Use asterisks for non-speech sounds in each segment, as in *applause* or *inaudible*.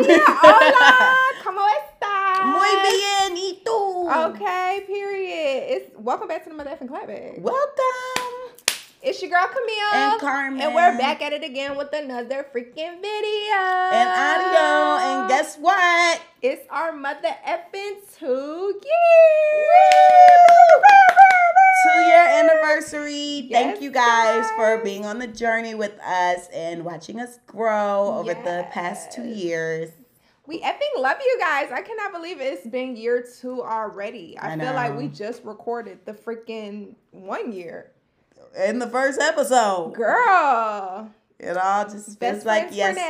yeah, *laughs* hola, ¿cómo estás? Muy bien, y tú? Okay, period. It's welcome back to the motherfucking clapback. Welcome. It's your girl Camille And Carmen. and we're back at it again with another freaking video And audio. And guess what? it's our mother effing two years. Year anniversary. Thank you guys for being on the journey with us and watching us grow over the past two years. We effing love you guys. I cannot believe it's been year two already. I, I feel like we just recorded the freaking one year. In the first episode, Girl. it all just feels like yesterday.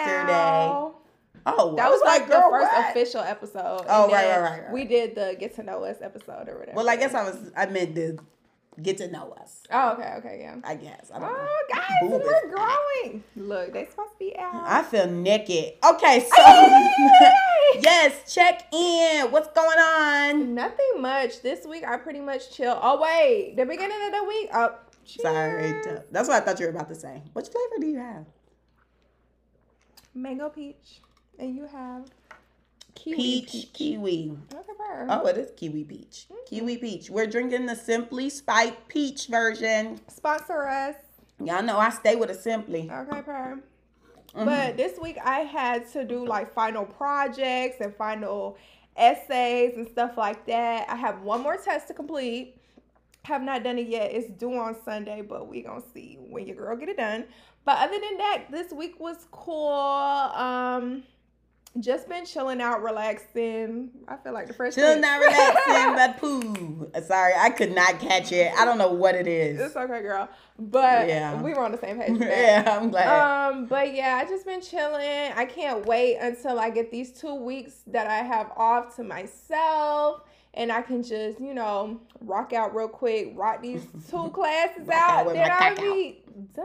Oh, That I was like girl, the first what? official episode. Oh, right, right, right, right. We did the get to know us episode or whatever. Well, I guess I was. I meant to get to know us. Oh, okay, okay, yeah. I guess. I don't oh, know. Oh, guys, Boob we're growing. Look, they supposed to be out. I feel naked. Okay, so *laughs* yes, check in. What's going on? Nothing much. This week I pretty much chill. Oh wait, the beginning of the week. Oh, Sorry, that's what I thought you were about to say. Which flavor do you have? Mango peach, and you have kiwi Peach, peach. kiwi. Oh, it is kiwi peach. Kiwi peach. We're drinking the Simply Spiked peach version. Sponsor us. Y'all know I stay with a Simply. Okay, per. Mhm. But this week I had to do like final projects and final essays and stuff like that. I have one more test to complete. Have not done it yet. It's due on Sunday, but we gonna see when your girl get it done. But other than that, this week was cool. Um, just been chilling out, relaxing. I feel like the first Still not relaxing, but *laughs* poo. Sorry, I could not catch it. I don't know what it is. It's okay, girl. But Yeah. we were on the same page. *laughs* yeah, I'm glad. Um, but yeah, I just been chilling. I can't wait until I get these two weeks that I have off to myself. And I can just, you know, rock out real quick, rock these two *laughs* classes out out, then I'll be done.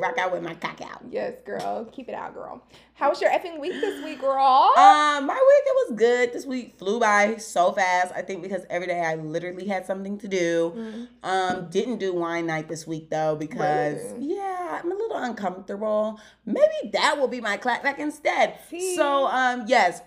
Rock out with my cock out. Yes, girl. Keep it out, girl. How was your effing week this week, girl? Um, my week it was good. This week flew by so fast. I think because every day I literally had something to do. Mm. Um, didn't do wine night this week though because Really? yeah, I'm a little uncomfortable. Maybe that will be my clapback instead. See? So um, yes.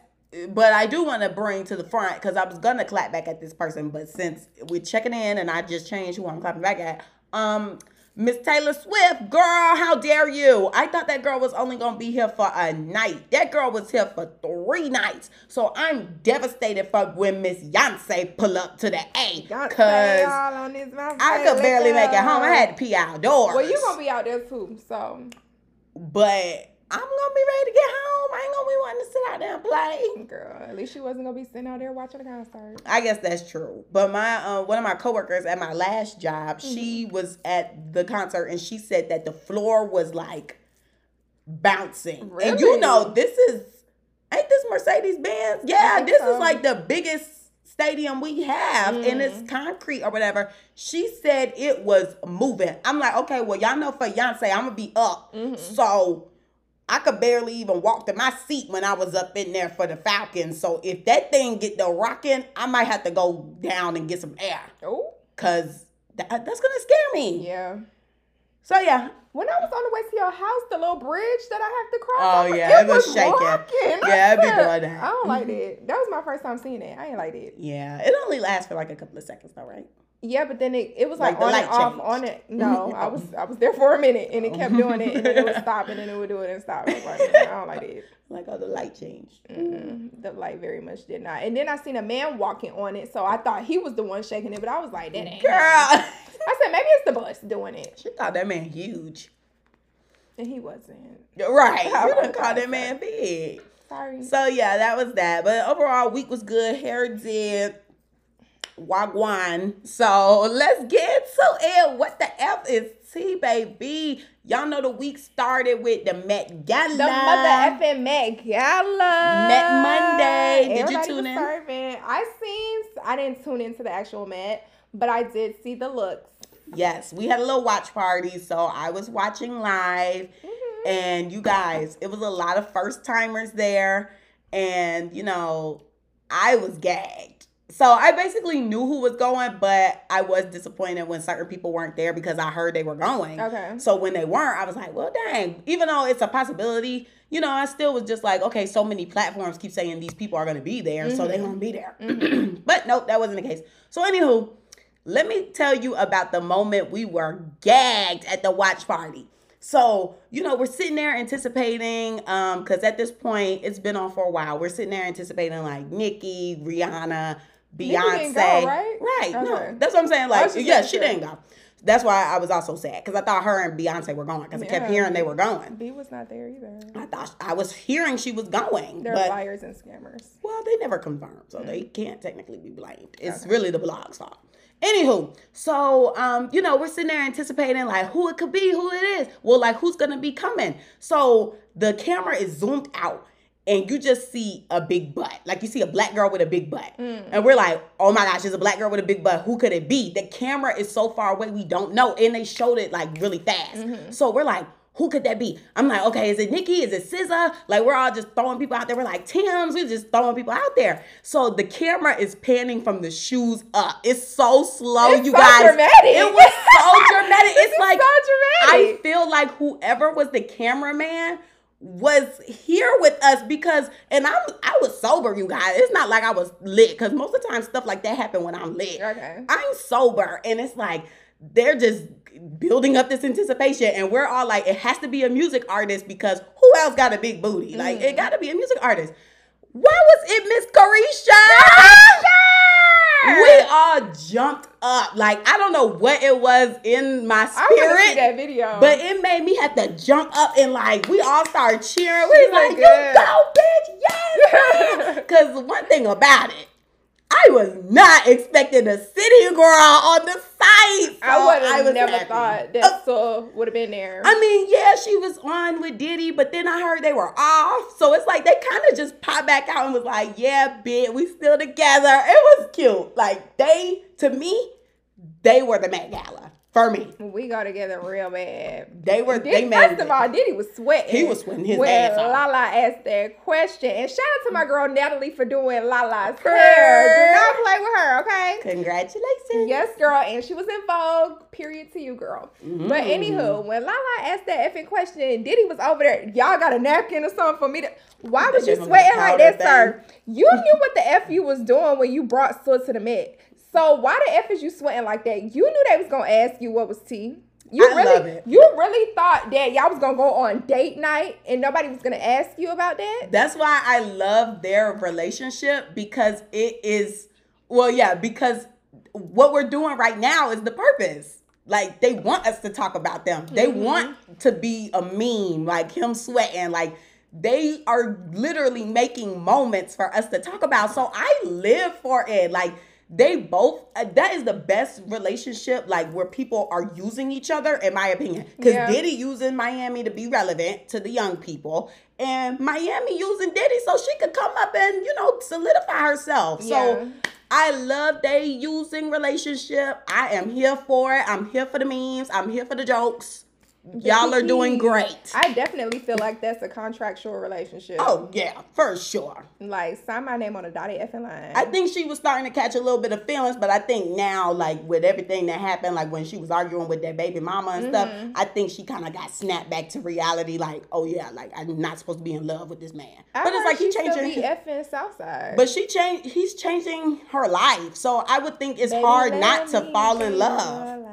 But I do want to bring to the front because I was gonna clap back at this person, but since we're checking in and I just changed who I'm clapping back at, um, Miss Taylor Swift, girl, how dare you? I thought that girl was only gonna be here for a night. That girl was here for three nights. So I'm devastated for when Miss Beyonce pull up to the A. Cause all on this mouth, I could barely make it home. I had to pee outdoors. Well, you're gonna be out there too, so but I'm gonna be ready to get home. I ain't gonna be wanting to sit out there and play. girl. At least she wasn't gonna be sitting out there watching the concert. I guess that's true. But my uh, one of my coworkers at my last job, she Mm-hmm. was at the concert and she said that the floor was like bouncing. And you know, this is ain't this Mercedes Benz? Yeah, this so. is like the biggest stadium we have and Mm. it's concrete or whatever. She said it was moving. I'm like, okay, well, y'all know for Beyonce, I'm gonna be up. Mhm. So I could barely even walk to my seat when I was up in there for the Falcons. So if that thing get the rocking, I might have to go down and get some air. Oh, Cause that, that's gonna scare me. yeah. So yeah. When I was on the way to your house, the little bridge that I have to cross, Oh, over, yeah, it was was shaking. rocking. Yeah, it be doing that. I don't like mm-hmm. that. That was my first time seeing it. I ain't like it. Yeah. It only lasts for like a couple of seconds though, right? Yeah, but then it, it was Like like, on and off, changed. on it. No, I was I was there for a minute and it kept doing it and then it would stop and then it would do it and stop. I like, "Mm, I don't like it. *laughs* Like oh the light changed. Mm-mm. The light very much did not. And then I seen a man walking on it, so I thought he was the one shaking it, but I was like, that ain't. Girl. I said maybe it's the bus doing it, she thought that man huge. and he wasn't. Right. I *laughs* You was call that man big. Sorry. So yeah, that was that. But overall, week was good. Hair did wagwan. So let's get to it. What the F is T, baby? Y'all know the week started with the Met Gala. The mother effing Met Gala. Met Monday. Did you Everybody tune was in? Serving. I seen. I didn't tune into the actual Met, but I did see the looks. Yes, we had a little watch party, so I was watching live. Mhm. And you guys, it was a lot of first timers there. And, you know, I was gagged. So I basically knew who was going, but I was disappointed when certain people weren't there because I heard they were going. Okay. So when they weren't, I was like, well, dang, even though it's a possibility, you know, I still was just like, okay, so many platforms keep saying these people are gonna be there, so they're gonna be there. *clears throat* but nope, that wasn't the case. So anywho, let me tell you about the moment we were gagged at the watch party. So, you know, we're sitting there anticipating, um, because at this point it's been on for a while. We're sitting there anticipating like Nicki, Rihanna, Beyonce. didn't go, right? Right. Okay. No, that's what I'm saying. Like, yeah, she didn't go. That's why I was also sad because I thought her and Beyonce were going because I kept hearing they were going. B was not there either. I thought I was hearing she was going, They're but liars and scammers. well, they never confirmed, so they can't technically be blamed. It's Okay. really the blog's fault. Anywho, so um, you know, we're sitting there anticipating like who it could be, who it is. Well, like who's gonna be coming. So the camera is zoomed out and you just see a big butt. Like you see a black girl with a big butt. Mm. And we're like, oh my gosh, there's a black girl with a big butt. Who could it be? The camera is so far away, we don't know. And they showed it like really fast. Mm-hmm. So we're like, who could that be? I'm like, okay, is it Nicki? Is it SZA? Like, we're all just throwing people out there. We're like, Tim's. We're just throwing people out there. So the camera is panning from the shoes up. It's so slow, It's you so guys. dramatic. It was so *laughs* dramatic. It's like so I feel like whoever was the cameraman was here with us because and I'm I was sober, you guys. It's not like I was lit because most of the time stuff like that happen when I'm lit. Okay. I'm sober and it's like they're just building up this anticipation and we're all like it has to be a music artist because who else got a big booty? Like Mm. it got to be a music artist. Why was it Miss Caresha? We all jumped up. Like I don't know what it was in my spirit. that video. But it made me have to jump up and like we all started cheering. We was like, like, "You go, bitch! Yes!" Because *laughs* one thing about it, I was not expecting a city girl on the site. I would have never happy. thought Uh, that Soul would have been there. I mean, yeah, she was on with Diddy, but then I heard they were off. So it's like they kind of just popped back out and was like, yeah, bitch, we still together. It was cute. Like they, to me, they were the Met Gala for me. we got together real bad. They were. Diddy, they made first of all, Diddy was sweating. He was sweating his when ass off. Lala asked that question. And shout out to my girl Natalie for doing Lala's hair. Do not play with her, okay? Congratulations. Yes, girl, and she was in Vogue. Period to you, girl. Mm-hmm. But anywho, when Lala asked that effing question, and Diddy was over there. Y'all got a napkin or something for me to? Why was you sweating like that, sir? You knew what the f you was doing when you brought Soul to the Met. So why the f is you sweating like that? You knew they was gonna ask you what was tea. You I really, love it. you really thought that y'all was gonna go on date night and nobody was gonna ask you about that. That's why I love their relationship because it is well, yeah, because what we're doing right now is the purpose. Like they want us to talk about them. They Mm-hmm. want to be a meme, like him sweating, like they are literally making moments for us to talk about. So I live for it. Like they both that is the best relationship like where people are using each other in my opinion. Because Yeah. diddy using miami to be relevant to the young people and miami using diddy so she could come up and you know solidify herself. Yeah. so i love they using relationship. I am here for it. I'm here for the memes. I'm here for the jokes y'all are doing great I definitely feel like that's a contractual relationship. oh yeah for sure Like sign my name on a dotted effing line. I think she was starting to catch a little bit of feelings, but I think now, like with everything that happened, like when she was arguing with that baby mama and stuff, Mm-hmm. I think she kind of got snapped back to reality. Like, oh yeah, like I'm not supposed to be in love with this man. I but it's like he changing. effing Southside. but she changed. He's changing her life, so I would think it's Baby, hard not to fall in love.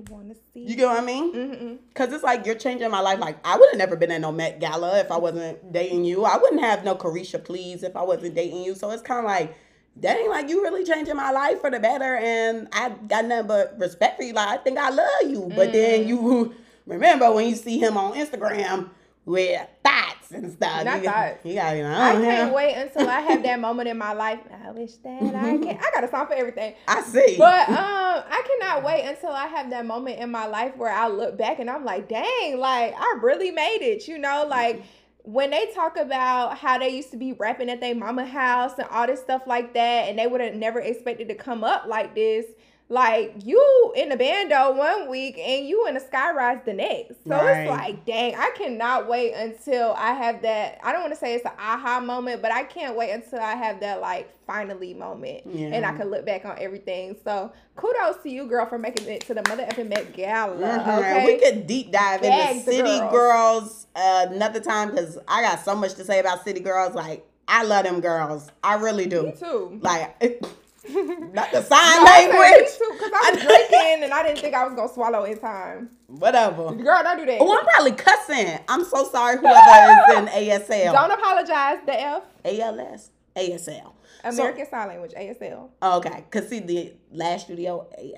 You wanna see? You get what I mean? Mm-mm. Cause it's like you're changing my life. Like I would have never been at no Met Gala if I wasn't dating you. I wouldn't have no Caresha Please if I wasn't dating you. So it's kind of like that ain't like you really changing my life for the better. And I got nothing but respect for you. Like I think I love you. But then mm-hmm. you *laughs* remember when you see him on Instagram with thoughts and stuff. Not you, thoughts. You got you know. I can't wait until I have that *laughs* moment in my life. I wish that I can. I got a song for everything. I see. But um, *laughs* I cannot wait until I have that moment in my life where I look back and I'm like, dang, like I really made it. You know, like when they talk about how they used to be rapping at their mama house and all this stuff like that, and they would have never expected to come up like this. Like you in the bando one week and you in the skyrise the next. So Right. it's like, dang, I cannot wait until I have that. I don't want to say it's an aha moment, but I can't wait until I have that like finally moment and I can look back on everything. So kudos to you, girl, for making it to the mother effing Met Gala. Mhm. Okay. We could deep dive Bag into the City girls. Girls uh, another time because I got so much to say about City Girls. Like, I love them girls. I really do. Me too. Like, *laughs* not the sign No, language. because I was drinking and I didn't think I was gonna swallow in time. Whatever. Girl, don't do that. Oh, I'm probably cussing. I'm so sorry, *laughs* whoever is in ASL. Don't apologize. The F. ALS? ASL. American Sign Language, ASL. Okay, cause see the last studio A-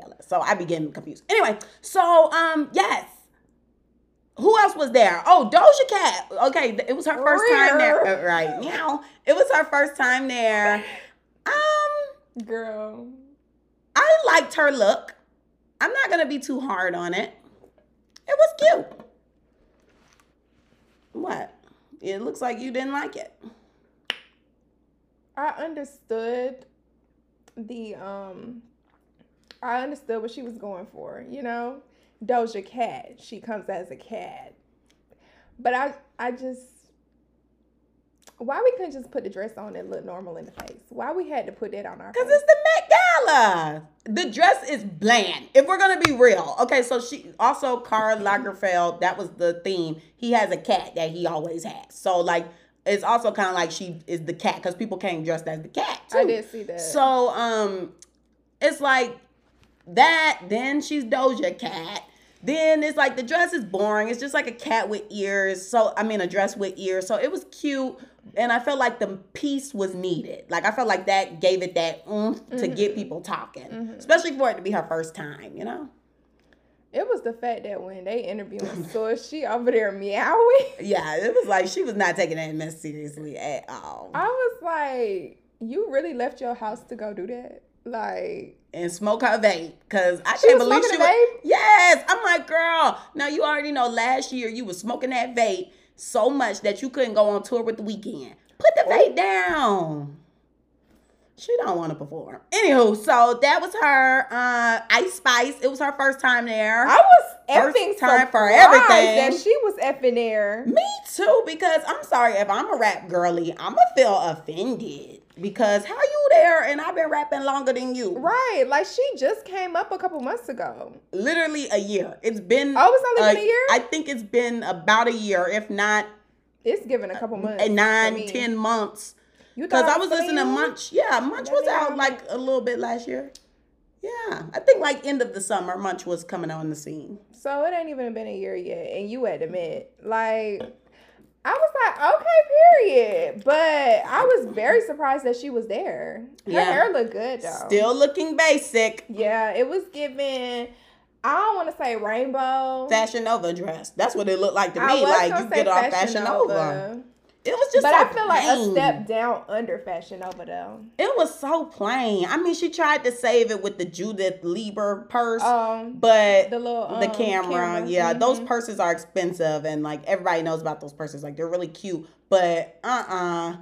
ALS. So I be getting confused. Anyway, so um yes. Who else was there? Oh, Doja Cat. Okay, it was her first time there. Uh, Right. Now, It was her first time there. Um, *laughs* Girl. I liked her look. I'm not gonna be too hard on it. It was cute. What? It looks like you didn't like it. I understood the um I understood what she was going for, you know? Doja Cat. She comes as a cat. But I I just why we couldn't just put the dress on and look normal in the face? Why we had to put that on our Cause it's the Met Gala. The dress is bland. If we're gonna be real, okay. So she also Karl Lagerfeld. That was the theme. He has a cat that he always has. So like, it's also kind of like she is the cat because people came dressed as the cat too. I did see that. So um, it's like that. Then she's Doja Cat. Then it's like the dress is boring. It's just like a cat with ears. So I mean, a dress with ears. So it was cute, and I felt like the piece was needed. Like I felt like that gave it that oomph to mm-hmm. get people talking, mm-hmm. especially for it to be her first time. You know? it was the fact that when they interviewed interviewing so she over there meowing. *laughs* Yeah, it was like she was not taking that mess seriously at all. I was like, you really left your house to go do that? Like, and smoke her vape because I She can't believe she was. vape? Yes, I'm like, girl. Now you already know. Last year you was smoking that vape so much that you couldn't go on tour with the Weeknd. Put the vape down. She don't want to perform. Anywho, so that was her. Uh, Ice Spice. It was her first time there. I was First effing time for everything. that she was effing there. Me too, because I'm sorry if I'm a rap girly, I'ma feel offended because how you there and I've been rapping longer than you. Right, like she just came up a couple months ago. literally a year. It's been Oh, it's only been a year? I think it's been about a year, if not It's given a couple months. a nine, ten months. You Because I was listening to Munch. Yeah, Munch was out like a little bit last year. Yeah, I think like end of the summer, Munch was coming on the scene. So it ain't even been a year yet, and you admit. Like, I was like, okay, period. But I was very surprised that she was there. Her Yeah. hair looked good though. Still looking basic. Yeah, it was given. I don't want to say rainbow. Fashion Nova dress. That's what it looked like to I me. Like you get off Fashion Nova. It was just but so I feel like a step down under Fashion Nova though. It was so plain. I mean, she tried to save it with the Judith Leiber purse. Um, but the little the um, camera, yeah those mhm. purses are expensive and like everybody knows about those purses like they're really cute but uh-uh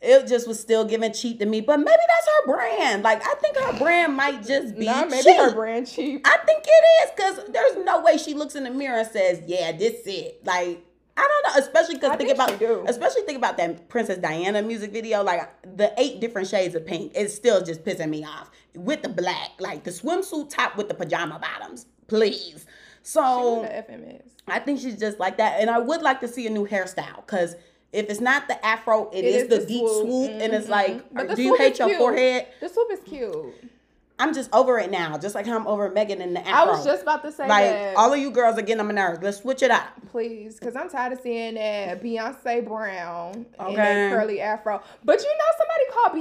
it just was still giving cheap to me but maybe that's her brand like i think her brand might just be Nah, maybe cheap. her brand cheap. i think it is because there's no way she looks in the mirror and says yeah this it like I don't know, especially because think about, especially think about that Princess Diana music video. Like the eight different shades of pink, it's still just pissing me off with the black, like the swimsuit top with the pajama bottoms. Please, so She was the FMS. I think she's just like that. And I would like to see a new hairstyle because if it's not the afro, It is, is the, the deep swoop. swoop. And it's Mhm. like, do you hate your cute. forehead? The swoop is cute. I'm just over it now, just like how I'm over Megan and the afro. I was just about to say like, that. all of you girls are getting on my nerves. Let's switch it up. Please, because I'm tired of seeing that Beyonce Brown and Okay. that curly afro. But you know, somebody called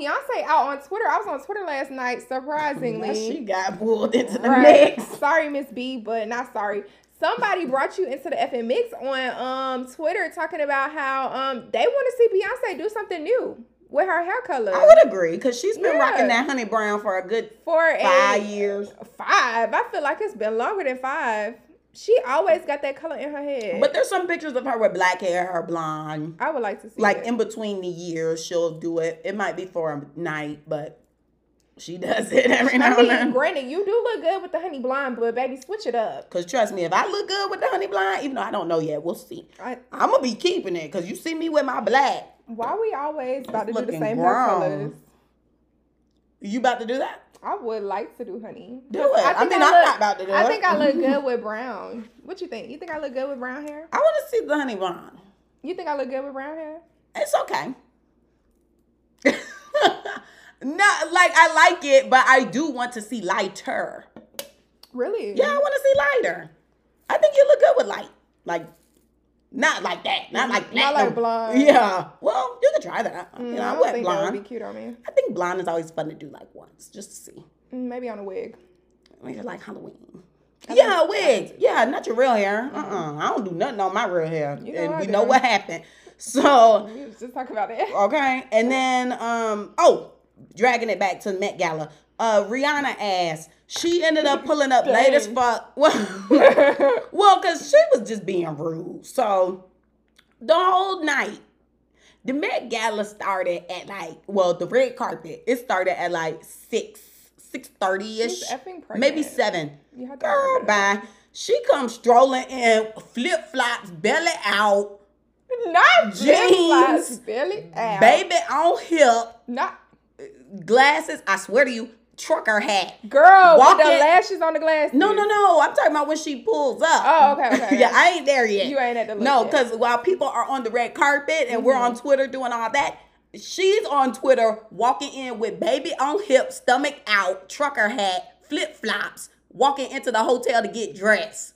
Beyonce out on Twitter. I was on Twitter last night, surprisingly. She got pulled into the Right. mix. *laughs* Sorry, Miss B, but not sorry. Somebody brought you into the FN mix on um Twitter talking about how um they want to see Beyonce do something new with her hair color. I would agree because she's been Yeah. rocking that honey brown for a good for a five years. Five. I feel like it's been longer than five. She always got that color in her head. But there's some pictures of her with black hair, her blonde. I would like to see Like it. in between the years, she'll do it. It might be for a night, but She *laughs* does it every I now and mean, then. granted, you do look good with the honey blonde, but baby, switch it up. Cause trust me, if I look good with the honey blonde, even though I don't know yet, we'll see. I, I'm gonna be keeping it. Cause you see me with my black. Why we always about to do the same hair colors? You about to do that? I would like to do honey. Do it. I, think mean, I'm look- not about to do I it. I think I look good *laughs* with brown. What you think? You think I look good with brown hair? I want to see the honey blonde. You think I look good with brown hair? It's okay. *laughs* Not like I like it, but I do want to see lighter. Really? Yeah, I want to see lighter. I think you look good with light. Like, not like that. Not like that. Not like blonde. Yeah. Well, you could try that. you Mm, know, I I went think that would blonde. be cute on me. I think blonde is always fun to do like once, just to see. Mm, Maybe on a wig. Maybe like Halloween. I yeah, think- wig. Yeah, not your real hair. Uh-uh. I don't do nothing on my real hair. You know and we do. know what happened. *laughs* So, We was just talking about it. okay. And then, um, oh, dragging it back to Met Gala. Uh, Rihanna asked, she ended up pulling up late as fuck. *laughs* Well, well, because she was just being rude. So, the whole night, the Met Gala started at like, well, the red carpet, it started at like 6, 6.30ish. She's effing pregnant. Maybe 7. You to Girl, bye. She comes strolling in, flip flops, belly out, Not jeans. Belly out. baby on hip, Not glasses. I swear to you, trucker hat. girl with the lashes on the glass. No, no, no. I'm talking about when she pulls up. Oh, okay, okay. *laughs* yeah, I ain't there yet. You ain't at the No, because while people are on the red carpet and we're Mm-hmm. on Twitter doing all that, she's on Twitter walking in with baby on hip, stomach out, trucker hat, flip flops, walking into the hotel to get dressed.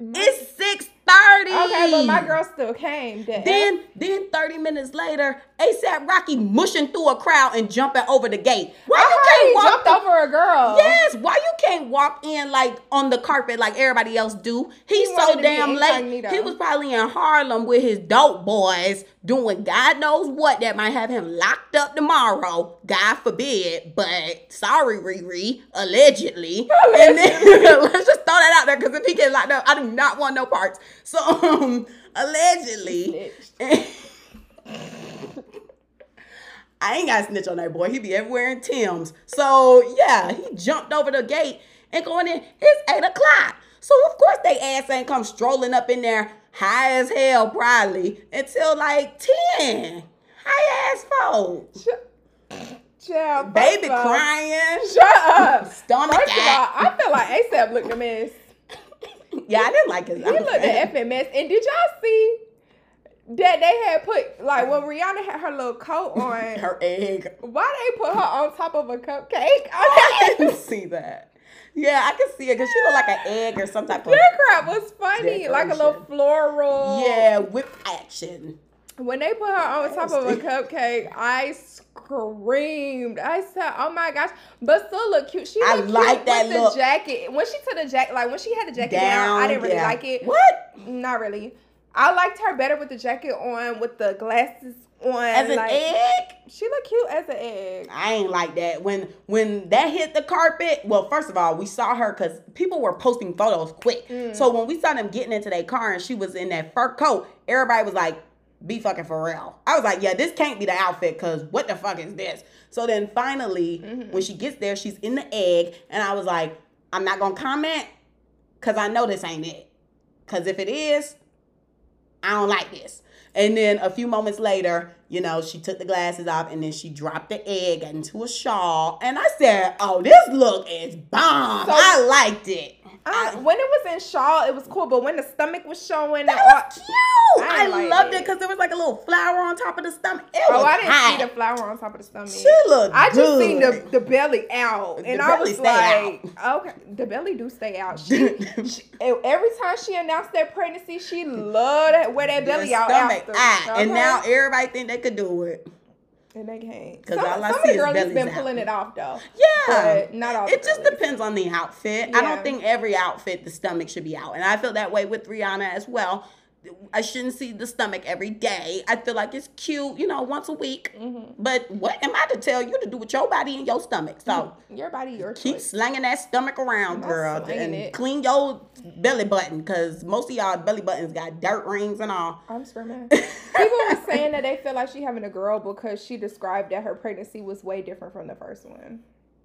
It's six thirty. Okay, but my girl still came. The Then, then thirty minutes later, ASAP Rocky mushing through a crowd and jumping over the gate. Why I you can't he walk jumped over a girl. Yes, why you can't walk in like on the carpet like everybody else do? He's He so wanted to be damn late. He was probably in Harlem with his dope boys doing God knows what that might have him locked up tomorrow. God forbid, but sorry, Riri, allegedly. *laughs* And then *laughs* let's just throw that out there because if he gets locked up, I do not want no parts. So *laughs* um, allegedly. I ain't got snitch on that boy. He be everywhere in Tim's. So yeah, he jumped over the gate and going in. It's eight o'clock. So of course they ass ain't come strolling up in there high as hell probably until like ten. High ass folks. Child, Baby all- crying. Shut up. Stomach First of all. I feel like ASAP looked a mess. *laughs* Yeah, I didn't like his He looked an effing mess. And did y'all see that they had put like when Rihanna had her little coat *laughs* on? Her egg. why they put her on top of a cupcake? *laughs* I *laughs* didn't see that. Yeah, I can see it because she looked like an egg or some type of That crap was funny, like a little floral. yeah whip action. When they put her on top of a cupcake, I screamed. I said, "Oh my gosh!" But still look cute. She I looked like cute that with the jacket. When she took the jacket, like when she had the jacket down, Down. I didn't really yeah. like it. What? Not really. I liked her better with the jacket on, with the glasses on. As an like, egg? She looked cute as an egg. I ain't like that. When when that hit the carpet, well, first of all, we saw her because people were posting photos quick. Mm. So when we saw them getting into their car and she was in that fur coat, everybody was like, be fucking for real. I was like, yeah, this can't be the outfit because what the fuck is this? So then finally, Mm-hmm. when she gets there, she's in the egg, and I was like, I'm not gonna comment because I know this ain't it. Because if it is, I don't like this. And then a few moments later, you know, she took the glasses off and then she dropped the egg into a shawl. And I said, Oh, this look is bomb. So- I liked it. I, when it was in shawl, it was cool, but when the stomach was showing, That and was cute. I I, like loved it. because there was like a little flower on top of the stomach. It oh, I didn't hot. see the flower on top of the stomach. She looked I just good. seen the, the belly out, The and I was like, okay, the belly do stay out. She, *laughs* she every time she announced that pregnancy, she loved wear that belly the out stomach out. And now everybody think they could do it. and they can't. 'Cause Some, all I some see is bellies been out. pulling it off though. Yeah. But not all It just girlies. depends on the outfit. I don't think every outfit the stomach should be out. And I feel that way with Rihanna as well. I shouldn't see the stomach every day. I feel like it's cute, you know, once a week. Mm-hmm. But what am I to tell you to do with your body and your stomach? So Your body, your keep choice. slanging that stomach around, girl, and it. clean your belly button because most of y'all belly buttons got dirt rings and all. I'm screaming. *laughs* People were saying saying that they feel like she having a girl because she described that her pregnancy was way different from the first one.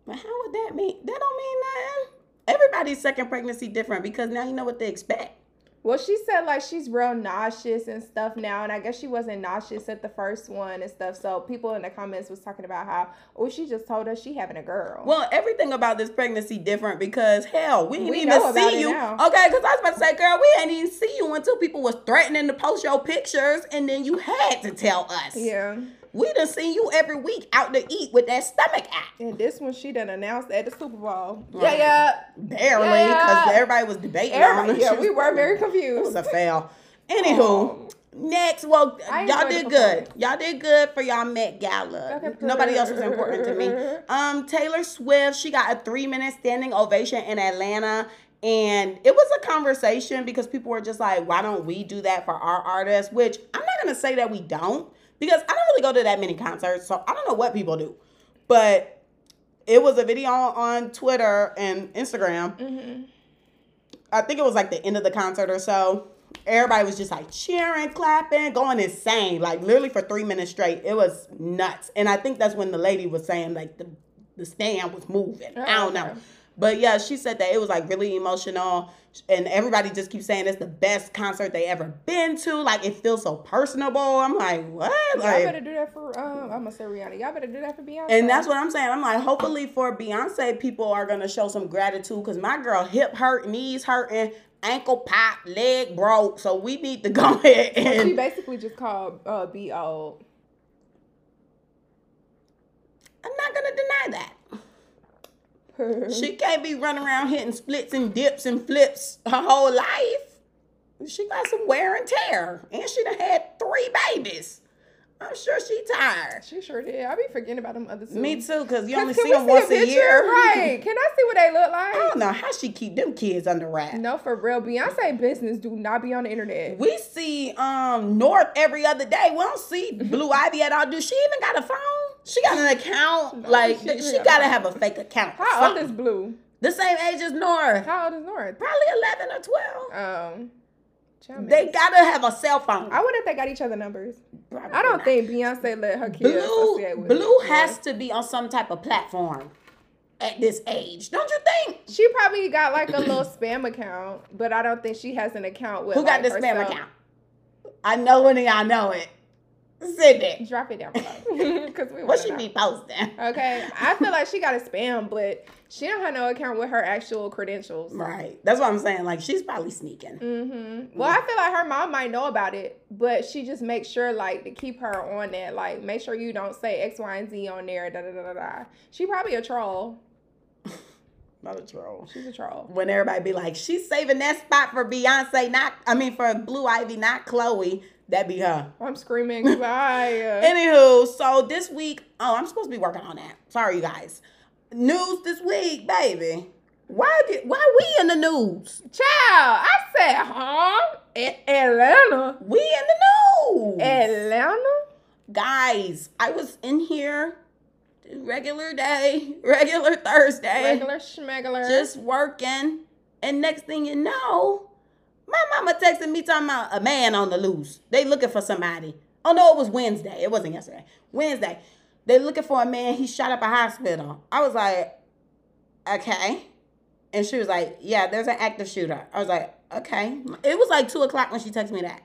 But how would that mean? That don't mean nothing. Everybody's second pregnancy different because now you know what they expect. Well, she said like she's real nauseous and stuff now, and I guess she wasn't nauseous at the first one and stuff. So people in the comments was talking about how, oh, she just told us she having a girl. Well, everything about this pregnancy different because hell, we didn't We even see you. now. Okay, because I was about to say, girl, we didn't even see you until people was threatening to post your pictures, and then you had to tell us. yeah, We done seen you every week out to eat with that stomach out. and this one she done announced at the Super Bowl. Right. Yeah, yeah. Barely, Yeah. because everybody was debating on Everybody, it. yeah, we were very It was confused. a fail. Anywho, Oh. next, well, I y'all did good. Y'all did good for y'all Met Gala. Okay. Nobody else was important to me. *laughs* Um, Taylor Swift, she got a three minute standing ovation in Atlanta. And it was a conversation because people were just like, why don't we do that for our artists? Which I'm not gonna say that we don't, because I don't really go to that many concerts, so I don't know what people do. But it was a video on Twitter and Instagram Mhm. I think it was like the end of the concert or so. Everybody was just like cheering, clapping, going insane, like literally for three minutes straight. It was nuts. And I think that's when the lady was saying like the the stand was moving. I don't know. Oh, okay. But yeah, she said that it was like really emotional. And everybody just keeps saying it's the best concert they ever been to. Like it feels so personable. I'm like, what? Y'all Like, better do that for um. I'm gonna say Rihanna. Y'all better do that for Beyonce. and that's what I'm saying. I'm like, hopefully for Beyonce, people are gonna show some gratitude because my girl hip hurt, knees hurting, ankle pop, leg broke. So we need to *laughs* go ahead and she basically just called uh be old. I'm not gonna deny that. *laughs* She can't be running around hitting splits and dips and flips her whole life. She got some wear and tear. And she done had three babies. I'm sure she tired. She sure did. I be forgetting about them other two. Me too, because you Can- only see them once a picture? year. *laughs* Right. Can I see what they look like? I don't know how she keep them kids under wraps. No, for real. Beyonce business do not be on the internet. We see um North every other day. We don't see Blue *laughs* Ivy at all. Do she even got a phone? She got an account. No, like she she, gotta have a fake account. How old is Blue? the same age as North? How old is North? Probably eleven or twelve. Um, They gotta have a cell phone. I wonder if they got each other numbers. Probably I don't not. think Beyonce let her kids Blue associate with Blue it. has to be on some type of platform at this age. Don't you think? She probably got like a little *clears throat* spam account, but I don't think she has an account with. Who got like, the spam herself. account? I know one of y'all know it. Sydney. Drop it down below, *laughs* *laughs* because we What she to be posting? Okay, I *laughs* feel like she got a spam, but she don't have no account with her actual credentials. Right. That's what I'm saying. Like she's probably sneaking. Mm-hmm. Well, I feel like her mom might know about it, but she just makes sure like to keep her on that. Like, make sure you don't say X, Y, and Z on there. Da da da da da. She probably a troll. Not a troll. She's a troll. When everybody be like, she's saving that spot for Beyonce, not I mean for Blue Ivy, not Chloe. That be her. Oh, I'm screaming *laughs* fire. Anywho, so this week, oh, I'm supposed to be working on that. Sorry, you guys. News this week, baby. Why did why we in the news? Child, I said, huh? A- Atlanta. We in the news. Atlanta? guys, I was in here regular day, *laughs* regular Thursday. Regular schmegular. just working. And next thing you know, my mama texted me talking about a man on the loose. They looking for somebody. Oh no, it was Wednesday. It wasn't yesterday. Wednesday. They looking for a man. He shot up a hospital. I was like, okay. And she was like, yeah, there's an active shooter. I was like, okay. It was like two o'clock when she texted me that.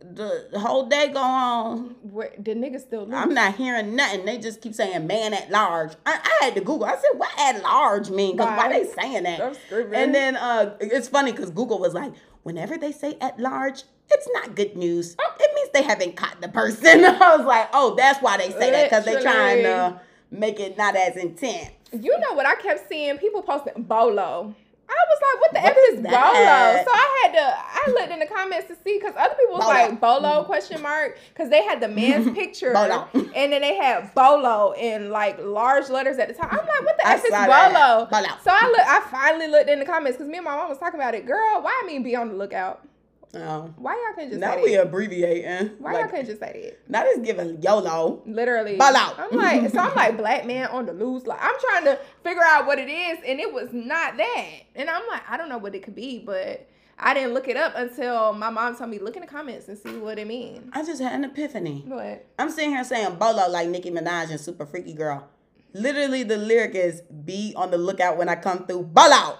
The, whole day go on. Where, the nigga still loose. I'm not hearing nothing. They just keep saying man at large. I, I had to Google. I said, what at large mean? Because why they saying that? And then uh, it's funny because Google was like, whenever they say at large, it's not good news. It means they haven't caught the person. *laughs* I was like, oh, that's why they say that because they trying to make it not as intense. You know what I kept seeing? People posting Bolo. I was like, what the What F is is? Bolo? So I had to, I looked in the comments to see because other people was Bolo. like Bolo mm-hmm. question mark because they had the man's *laughs* picture and then they had Bolo in like large letters at the top. I'm like, what the I F is. Bolo? Bolo. So I look, I finally looked in the comments because me and my mom was talking about it. Girl, why I mean be on the lookout? Oh. Why y'all couldn't just say that? Now say we that? abbreviating. Why y'all Like, couldn't just say that? now it's giving YOLO. Literally. Ball out. I'm like, so I'm *laughs* like, black man on the loose. Like, I'm trying to figure out what it is, and it was not that. And I'm like, I don't know what it could be, but I didn't look it up until my mom told me look in the comments and see what it means. I just had an epiphany. What? I'm sitting here saying bolo like Nicki Minaj and Super Freaky Girl. Literally, the lyric is "Be on the lookout when I come through." Ball I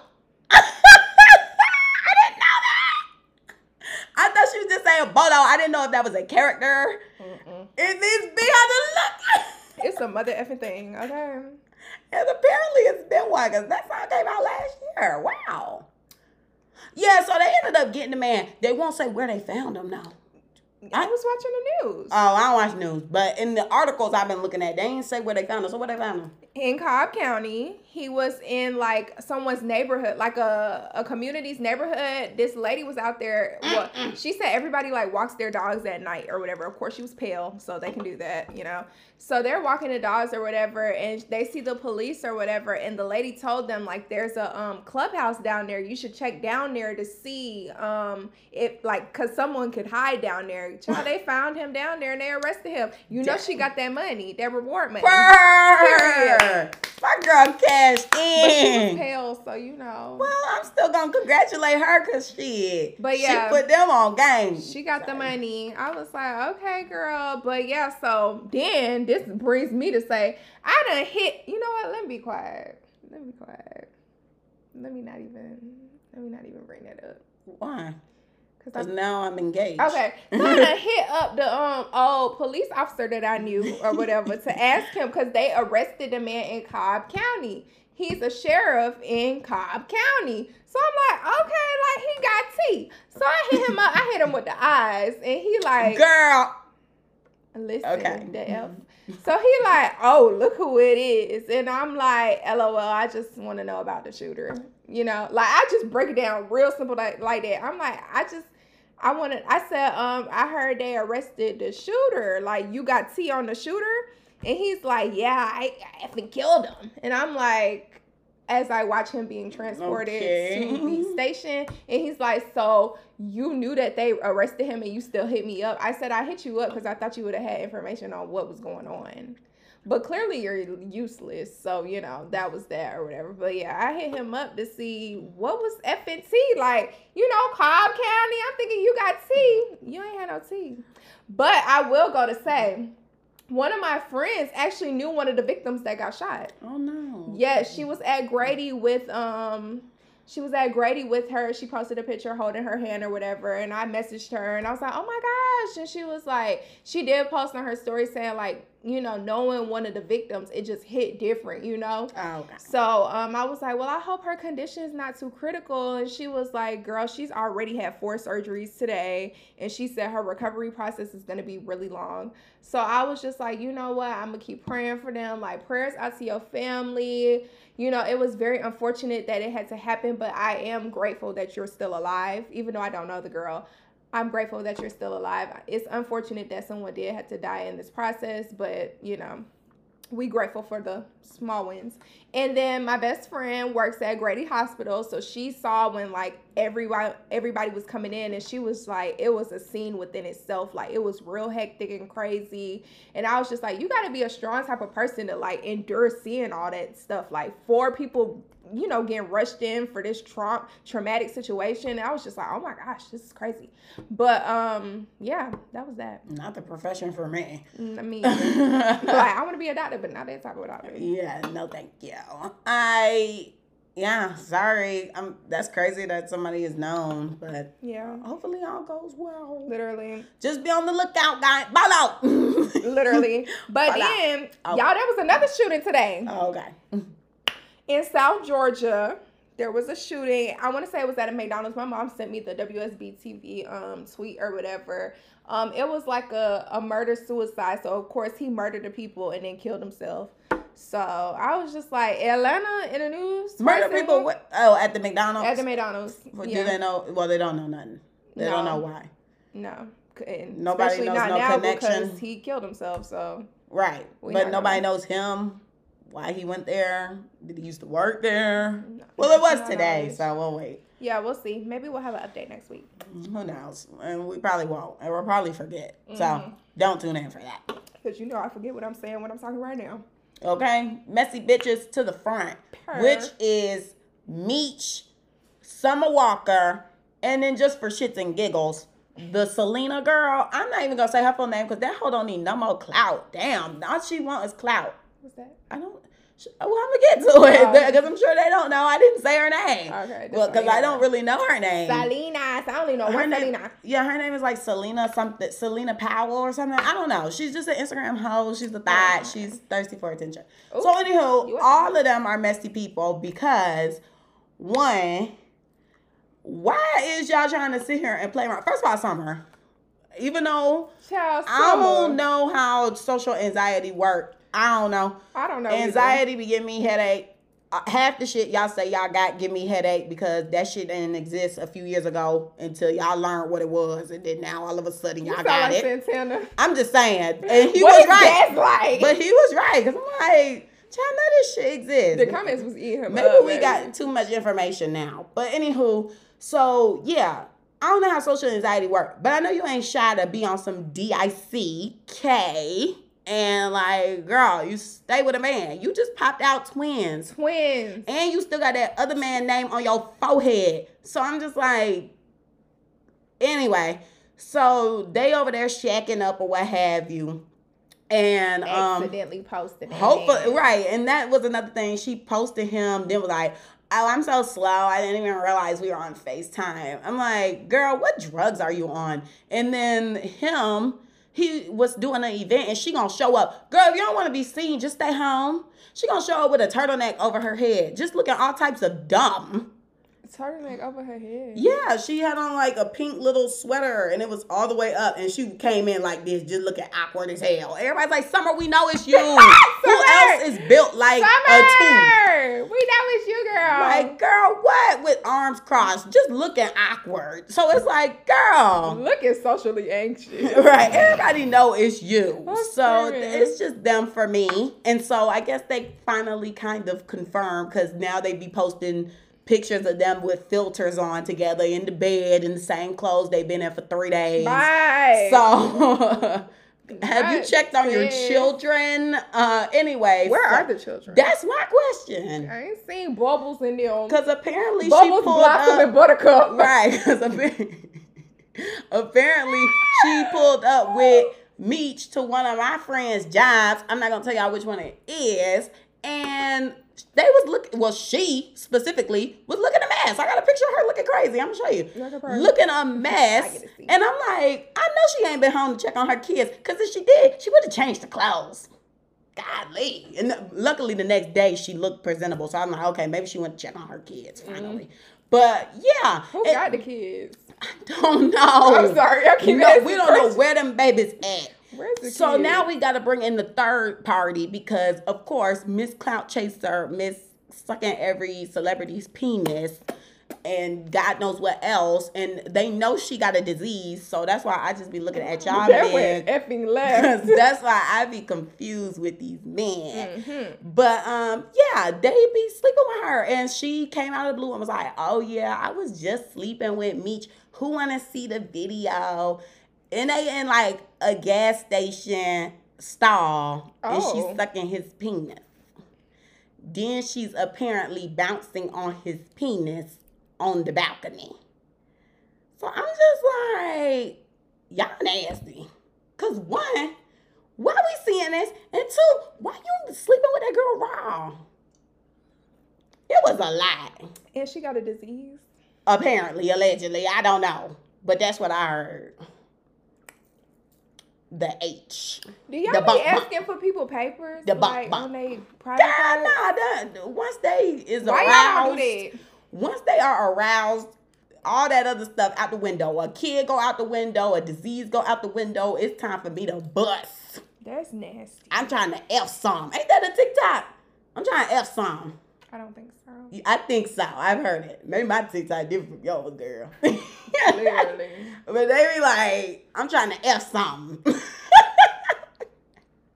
*laughs* didn't know that. I thought she was just saying bolo. I didn't know if that was a character. Mm-mm. It means be on the lookout. It's a mother effing thing, okay? And apparently it's been one because that song came out last year. Wow. Yeah, so they ended up getting the man. They won't say where they found him now. I was watching the news. Oh, I don't watch news, but in the articles I've been looking at, they ain't say where they found him. So where they found him? in Cobb County. He was in like someone's neighborhood, like a, a community's neighborhood. This lady was out there. Well, she said everybody like walks their dogs at night or whatever. Of course, she was pale, so they can do that, you know. So they're walking the dogs or whatever, and they see the police or whatever. And the lady told them like, "There's a um clubhouse down there. You should check down there to see um if like, cause someone could hide down there." Child, they found him down there and they arrested him. You know, she got that money, that reward money. Purr! My girl cashed But she was in. pale, so you know. Well, I'm still gonna congratulate her because she, But yeah. she put them on game. She got the money. I was like, okay, girl. But yeah, so then this brings me to say, I done hit. You know what? Let me be quiet. Let me be quiet. Let me not even. Let me not even bring that up. Why? Cause now I'm engaged. okay, *laughs* so I hit up the um old police officer that I knew or whatever to ask him because they arrested the man in Cobb County. He's a sheriff in Cobb County. So I'm like, okay, like he got teeth. So I hit him up. I hit him with the eyes, and he like, Girl. Listen, Okay. the F. So he like, oh, look who it is, and I'm like, lol. I just want to know about the shooter. You know, like I just break it down real simple like like that. I'm like, I just, I want to. I said, um, I heard they arrested the shooter. Like you got T on the shooter, and he's like, yeah, I, I effing killed him, and I'm like. As I watch him being transported Okay. to the *laughs* station, and he's like, "So you knew that they arrested him, and you still hit me up?" I said, "I hit you up because I thought you would have had information on what was going on." But clearly you're useless, so you know that was that or whatever. But yeah, I hit him up to see what was FNT like. You know, Cobb County. I'm thinking you got T. You ain't had no T. But I will go to say, one of my friends actually knew one of the victims that got shot. Oh no. Yes, she was at Grady with um she was at Grady with her. She posted a picture holding her hand or whatever. And I messaged her and I was like, oh my gosh. And she was like, she did post on her story saying, like, you know, knowing one of the victims, it just hit different, you know? Oh, okay. So um, I was like, well, I hope her condition is not too critical. And she was like, girl, she's already had four surgeries today. And she said her recovery process is going to be really long. So I was just like, you know what? I'm going to keep praying for them. Like, prayers out to your family. You know, it was very unfortunate that it had to happen, but I am grateful that you're still alive, even though I don't know the girl. I'm grateful that you're still alive. It's unfortunate that someone did have to die in this process, but you know, we grateful for the small wins. And then my best friend works at Grady Hospital, so she saw when like everybody everybody was coming in, and she was like, it was a scene within itself. Like it was real hectic and crazy. And I was just like, you got to be a strong type of person to like endure seeing all that stuff. Like four people, you know, getting rushed in for this tra- traumatic situation. And I was just like, oh my gosh, this is crazy. But um, yeah, that was that. Not the profession for me. Mm, I mean, *laughs* like I want to be a doctor, but not that type of doctor. yeah, no thank you. I yeah, sorry. I'm that's crazy that somebody is known, but Yeah, hopefully all goes well. literally, Just be on the lookout, guys. Ball out. literally. *laughs* But Voila. then, Oh. y'all, there was another shooting today Oh, okay. In South Georgia. There was a shooting. I want to say it was at a McDonald's. My mom sent me the WSB TV um tweet or whatever. Um, it was like a, a murder suicide. So of course he murdered the people and then killed himself. So I was just like Atlanta in the news. Murder person people. What? Oh, at the McDonald's. at the McDonald's. Well, yeah. Do they know? Well, they don't know nothing. They don't know why. No. And Nobody especially knows not no now connection. because he killed himself. So Right. But nobody know. knows him. Why he went there? Did he used to work there? No, Well, it was today, so we'll wait. yeah, we'll see. Maybe we'll have an update next week. Who knows? And we probably won't. And we'll probably forget. So Mhm. don't tune in for that. Because you know I forget what I'm saying when I'm talking right now. Okay? Messy bitches to the front. Which is Meech, Summer Walker, And then just for shits and giggles, the Selena girl, I'm not even gonna say her full name because that hoe don't need no more clout. Damn, all she want is clout. What's that? I don't. Well, I'm gonna get to oh, it Oh. because I'm sure they don't know. I didn't say her name. Okay, Well, because. I don't really know her name. Salinas. I only know Her name, Selena. yeah, her name is like Selena something, Selena Powell or something. I don't know. She's just an Instagram hoe. She's a thought. Oh. She's thirsty for attention. Ooh, so anywho, all of them are messy people because one, why is y'all trying to sit here and play around? First of all, Summer, even though Child, I don't know how social anxiety work, I don't know. I don't know. either. Anxiety be giving me headache. Uh, half the shit y'all say y'all got give me headache because that shit didn't exist a few years ago until y'all learned what it was, and then now all of a sudden You y'all sound got like it. Santana. I'm just saying, and he was right, like? but he was right because I'm like, y'all know this shit exists. the comments was eating him Maybe up, we baby. got too much information now. But anywho, so yeah, I don't know how social anxiety work, but I know you ain't shy to be on some DICK and like, girl, you stay with a man. You just popped out twins. twins. And you still got that other man name on your forehead. So I'm just like, anyway. So they over there shacking up or what have you. And um accidentally posted it. Hopefully, right. And that was another thing. She posted him, then was like, Oh, I'm so slow. I didn't even realize we were on FaceTime. I'm like, girl, what drugs are you on? And then him, he was doing an event and she gonna show up. Girl, if you don't want to be seen, just stay home. She gonna show up with a turtleneck over her head, just looking all types of dumb. Turtleneck over her head. Yeah, she had on like a pink little sweater and it was all the way up and she came in like this, just looking awkward as hell. Everybody's like, Summer, we know it's you. *laughs* Who else is built like a tooth? Summer, we know it's you, girl. Like, girl, what? With arms crossed, just looking awkward. So it's like, girl. looking socially anxious. *laughs* Right, everybody know it's you. I'm so serious. it's just them for me. And so I guess they finally kind of confirmed because now they be posting pictures of them with filters on together in the bed in the same clothes they've been in for three days. Bye. So *laughs* have you checked on your children? Uh anyway. where so- are the children? That's my question. I ain't seen Bubbles in them. Because apparently she pulled Blossom, up. and Buttercup. *laughs* *laughs* Right, because apparently she pulled up with Meech to one of my friends' jobs. I'm not gonna tell y'all which one it is, and they was looking. Well, she specifically was looking a mess. I got a picture of her looking crazy. I'm gonna show you, person. looking a mess. get to see. And I'm like, I know she ain't been home to check on her kids, cause if she did, she would have changed the clothes. Godly. And luckily the next day she looked presentable. So I'm like, okay, maybe she went to check on her kids mm-hmm. finally. But yeah. Who it- got the kids? *laughs* I don't know. I'm sorry, I keep No, we don't know where them babies at. So kids? now we got to bring in the third party because, of course, Miss Clout Chaser, Miss sucking every celebrity's penis, and God knows what else, and they know she got a disease. So that's why I just be looking at y'all that men. effing *laughs* left. that's why I be confused with these men. Mhm. But um, yeah, they be sleeping with her, and she came out of the blue and was like, "Oh yeah, I was just sleeping with Meech. Who wanna see the video?" And they in like a gas station stall, and Oh. she's sucking his penis. Then she's apparently bouncing on his penis on the balcony. So I'm just like, y'all nasty. Cause one, why we seeing this? And two, why you sleeping with that girl raw? It was a lie. And she got a disease. Apparently, allegedly. I don't know. But that's what I heard. The H. Do y'all The be bump, bump. asking for people papers The bump, like bump. on they private God, parts? nah, once they is Why aroused, y'all do that? once they are aroused, all that other stuff out the window. A kid go out the window, a disease go out the window. It's time for me to bust. That's nasty. I'm trying to F some. Ain't that a TikTok? I'm trying to F some. I don't think so. I think so. I've heard it. Maybe my TikTok different from yours, girl. Literally. *laughs* but they be like, I'm trying to F something. *laughs*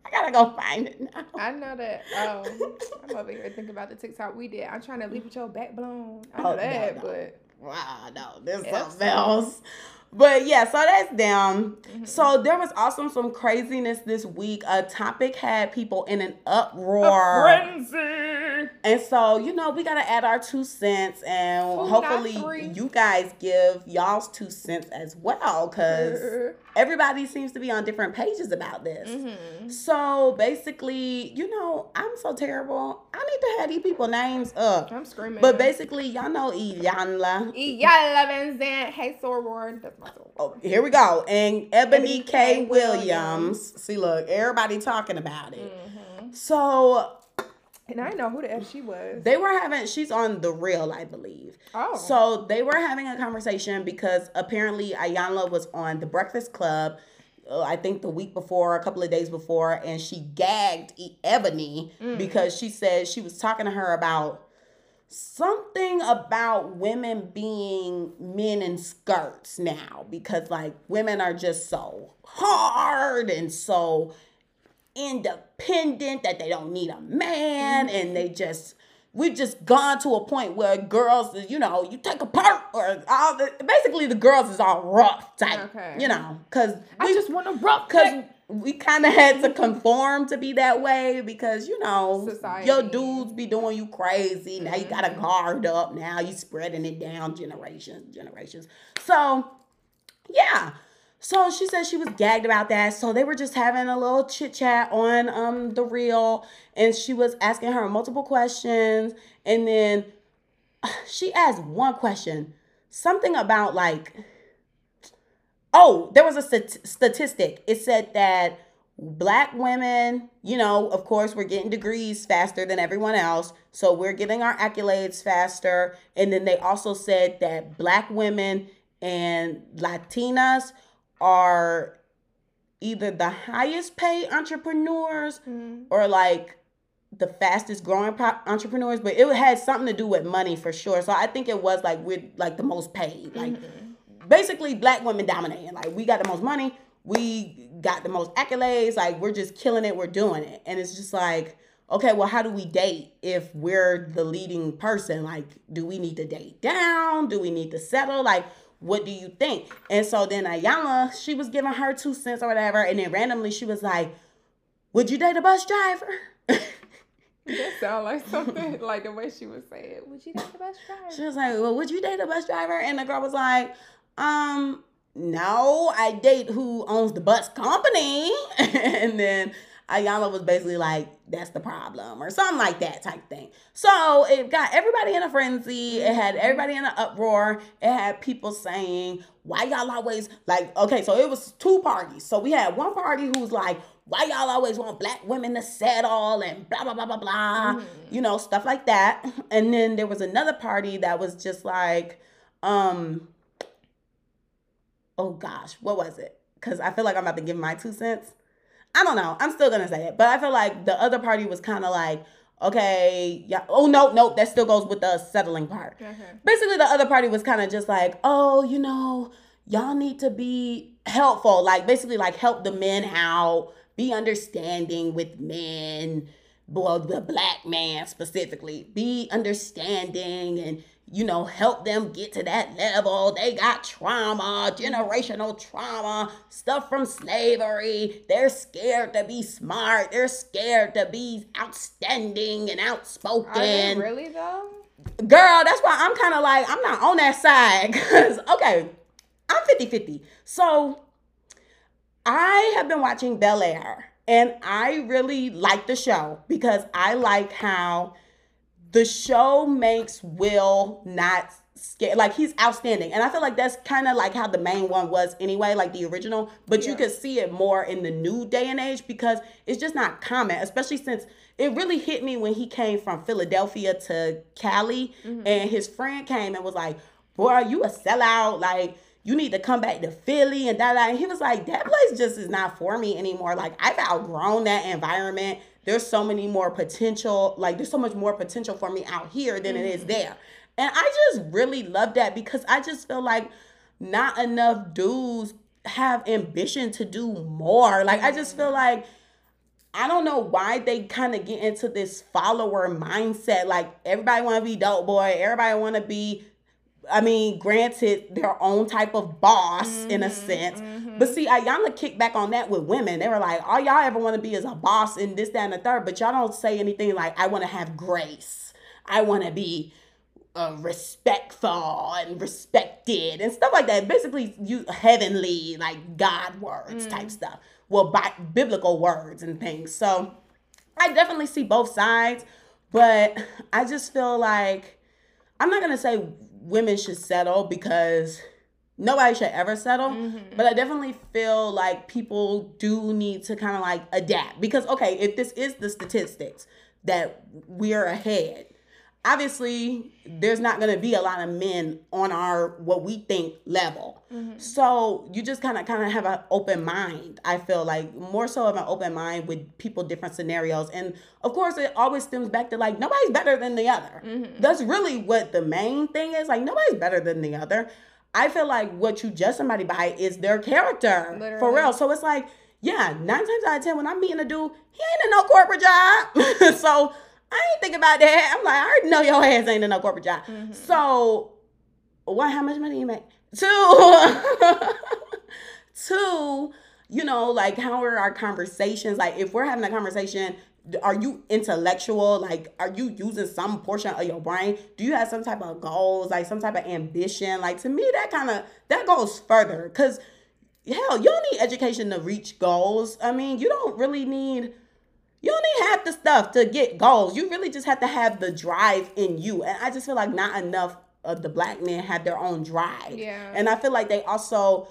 I gotta go find it now. I know that. Um, I'm over here thinking about the TikTok we did. I'm trying to leave with your back blown. I know Oh, no, that, no. but Wow, no, there's F something else. But yeah, so that's them. Mm-hmm. So there was also some craziness this week. A topic had people in an uproar. A frenzy. And so, you know, we gotta add our two cents and two, hopefully you guys give y'all's two cents as well. Cause *laughs* everybody seems to be on different pages about this. Mm-hmm. So basically, you know, I'm so terrible. I need to have these people names up. I'm screaming. But basically, y'all know Iyanla. Iyanla Vanzant. Hey, Soror. That's my Soror. Oh, here we go. And Eboni, Eboni K. K. Williams. Williams. See, look, everybody talking about it. Mm-hmm. So and I know who the F she was. They were having, she's on The Real, I believe. Oh. So they were having a conversation because apparently Iyanla was on The Breakfast Club, uh, I think the week before, a couple of days before, and she gagged Eboni mm. because she said she was talking to her about something about women being men in skirts now because like women are just so hard and so independent that they don't need a man mm-hmm. and they just we've just gone to a point where girls you know you take a part or all the basically the girls is all rough type okay. you know because i just want a rough because we kind of had to conform to be that way because you know Society. your dudes be doing you crazy now you got a mm-hmm. guard up now you spreading it down generations generations so yeah so she said she was gagged about that. So they were just having a little chit chat on um the real, and she was asking her multiple questions, and then *sighs* she asked one question, something about like, oh, there was a stat- statistic. It said that black women, you know, of course, we're getting degrees faster than everyone else. So we're getting our accolades faster. And then they also said that black women and Latinas are either the highest paid entrepreneurs mm-hmm. or like the fastest growing entrepreneurs, but it had something to do with money for sure. So I think it was like we're like the most paid. Like mm-hmm. Basically black women dominating. Like we got the most money, we got the most accolades, like we're just killing it, we're doing it. And it's just like, okay, well, how do we date if we're the leading person? Like, do we need to date down? Do we need to settle? Like what do you think? And so then Iyanla, she was giving her two cents or whatever, and then randomly she was like, Would you date a bus driver? *laughs* that sound like something *laughs* like the way she was saying. Would you date a bus driver? She was like, Well, would you date a bus driver? And the girl was like, Um, no, I date who owns the bus company. *laughs* and then Iyanla was basically like, that's the problem, or something like that type thing. So it got everybody in a frenzy. It had everybody in an uproar. It had people saying, why y'all always like, okay, so it was two parties. So we had one party who was like, why y'all always want black women to settle and blah blah blah blah blah, mm. you know, stuff like that. And then there was another party that was just like, um, oh gosh, what was it? Because I feel like I'm about to give my two cents. I don't know. I'm still gonna say it, but I feel like the other party was kind of like, okay, yeah. Oh no, no, that still goes with the settling part. Mm-hmm. Basically, the other party was kind of just like, oh, you know, y'all need to be helpful. Like basically, like help the men out, be understanding with men. Well, the black man specifically, be understanding and you know, help them get to that level. They got trauma, generational trauma, stuff from slavery. They're scared to be smart. They're scared to be outstanding and outspoken. really though? Girl, that's why I'm kind of like, I'm not on that side. *laughs* Because, okay, I'm 50 50. So I have been watching Bel Air and I really like the show because I like how the show makes Will not scared. Like he's outstanding. And I feel like that's kind of like how the main one was anyway, like the original. But yeah. you could see it more in the new day and age because it's just not common, especially since it really hit me when he came from Philadelphia to Cali mm-hmm. and his friend came and was like, Boy, you a sellout. Like, you need to come back to Philly and da da. And he was like, That place just is not for me anymore. Like, I've outgrown that environment there's so many more potential, like there's so much more potential for me out here than mm-hmm. it is mm-hmm. there. And I just really love that because I just feel like not enough dudes have ambition to do more. Like I just feel like I don't know why they kind of get into this follower mindset. Like everybody want to be dope boy, everybody want to be I mean, granted, their own type of boss mm-hmm, in a mm-hmm, sense. Mm-hmm. But see, Iyanla kicked back on that with women. They were like, all y'all ever want to be is a boss in this, that, and the third. But y'all don't say anything like, I want to have grace. I want to be uh, respectful and respected and stuff like that. Basically, you heavenly, like God words mm. type stuff. Well, by biblical words and things. So I definitely see both sides, but I just feel like I'm not gonna say women should settle because nobody should ever settle mm-hmm. but i definitely feel like people do need to kind of like adapt because okay if this is the statistics that we're ahead obviously there's not going to be a lot of men on our what we think level mm-hmm. so you just kind of kind of have an open mind i feel like more so of an open mind with people different scenarios and of course it always stems back to like nobody's better than the other mm-hmm. that's really what the main thing is like nobody's better than the other i feel like what you judge somebody by is their character Literally. for real so it's like yeah nine times out of ten when i'm meeting a dude he ain't in no corporate job *laughs* so I ain't think about that. I'm like, I already know your ass ain't in no corporate job. Mm-hmm. So, what? How much money you make? Two, *laughs* two. You know, like how are our conversations? Like, if we're having a conversation, are you intellectual? Like, are you using some portion of your brain? Do you have some type of goals? Like some type of ambition? Like to me, that kind of that goes further because hell, you don't need education to reach goals. I mean, you don't really need you don't half the stuff to get goals. You really just have to have the drive in you. And I just feel like not enough of the black men have their own drive. Yeah. And I feel like they also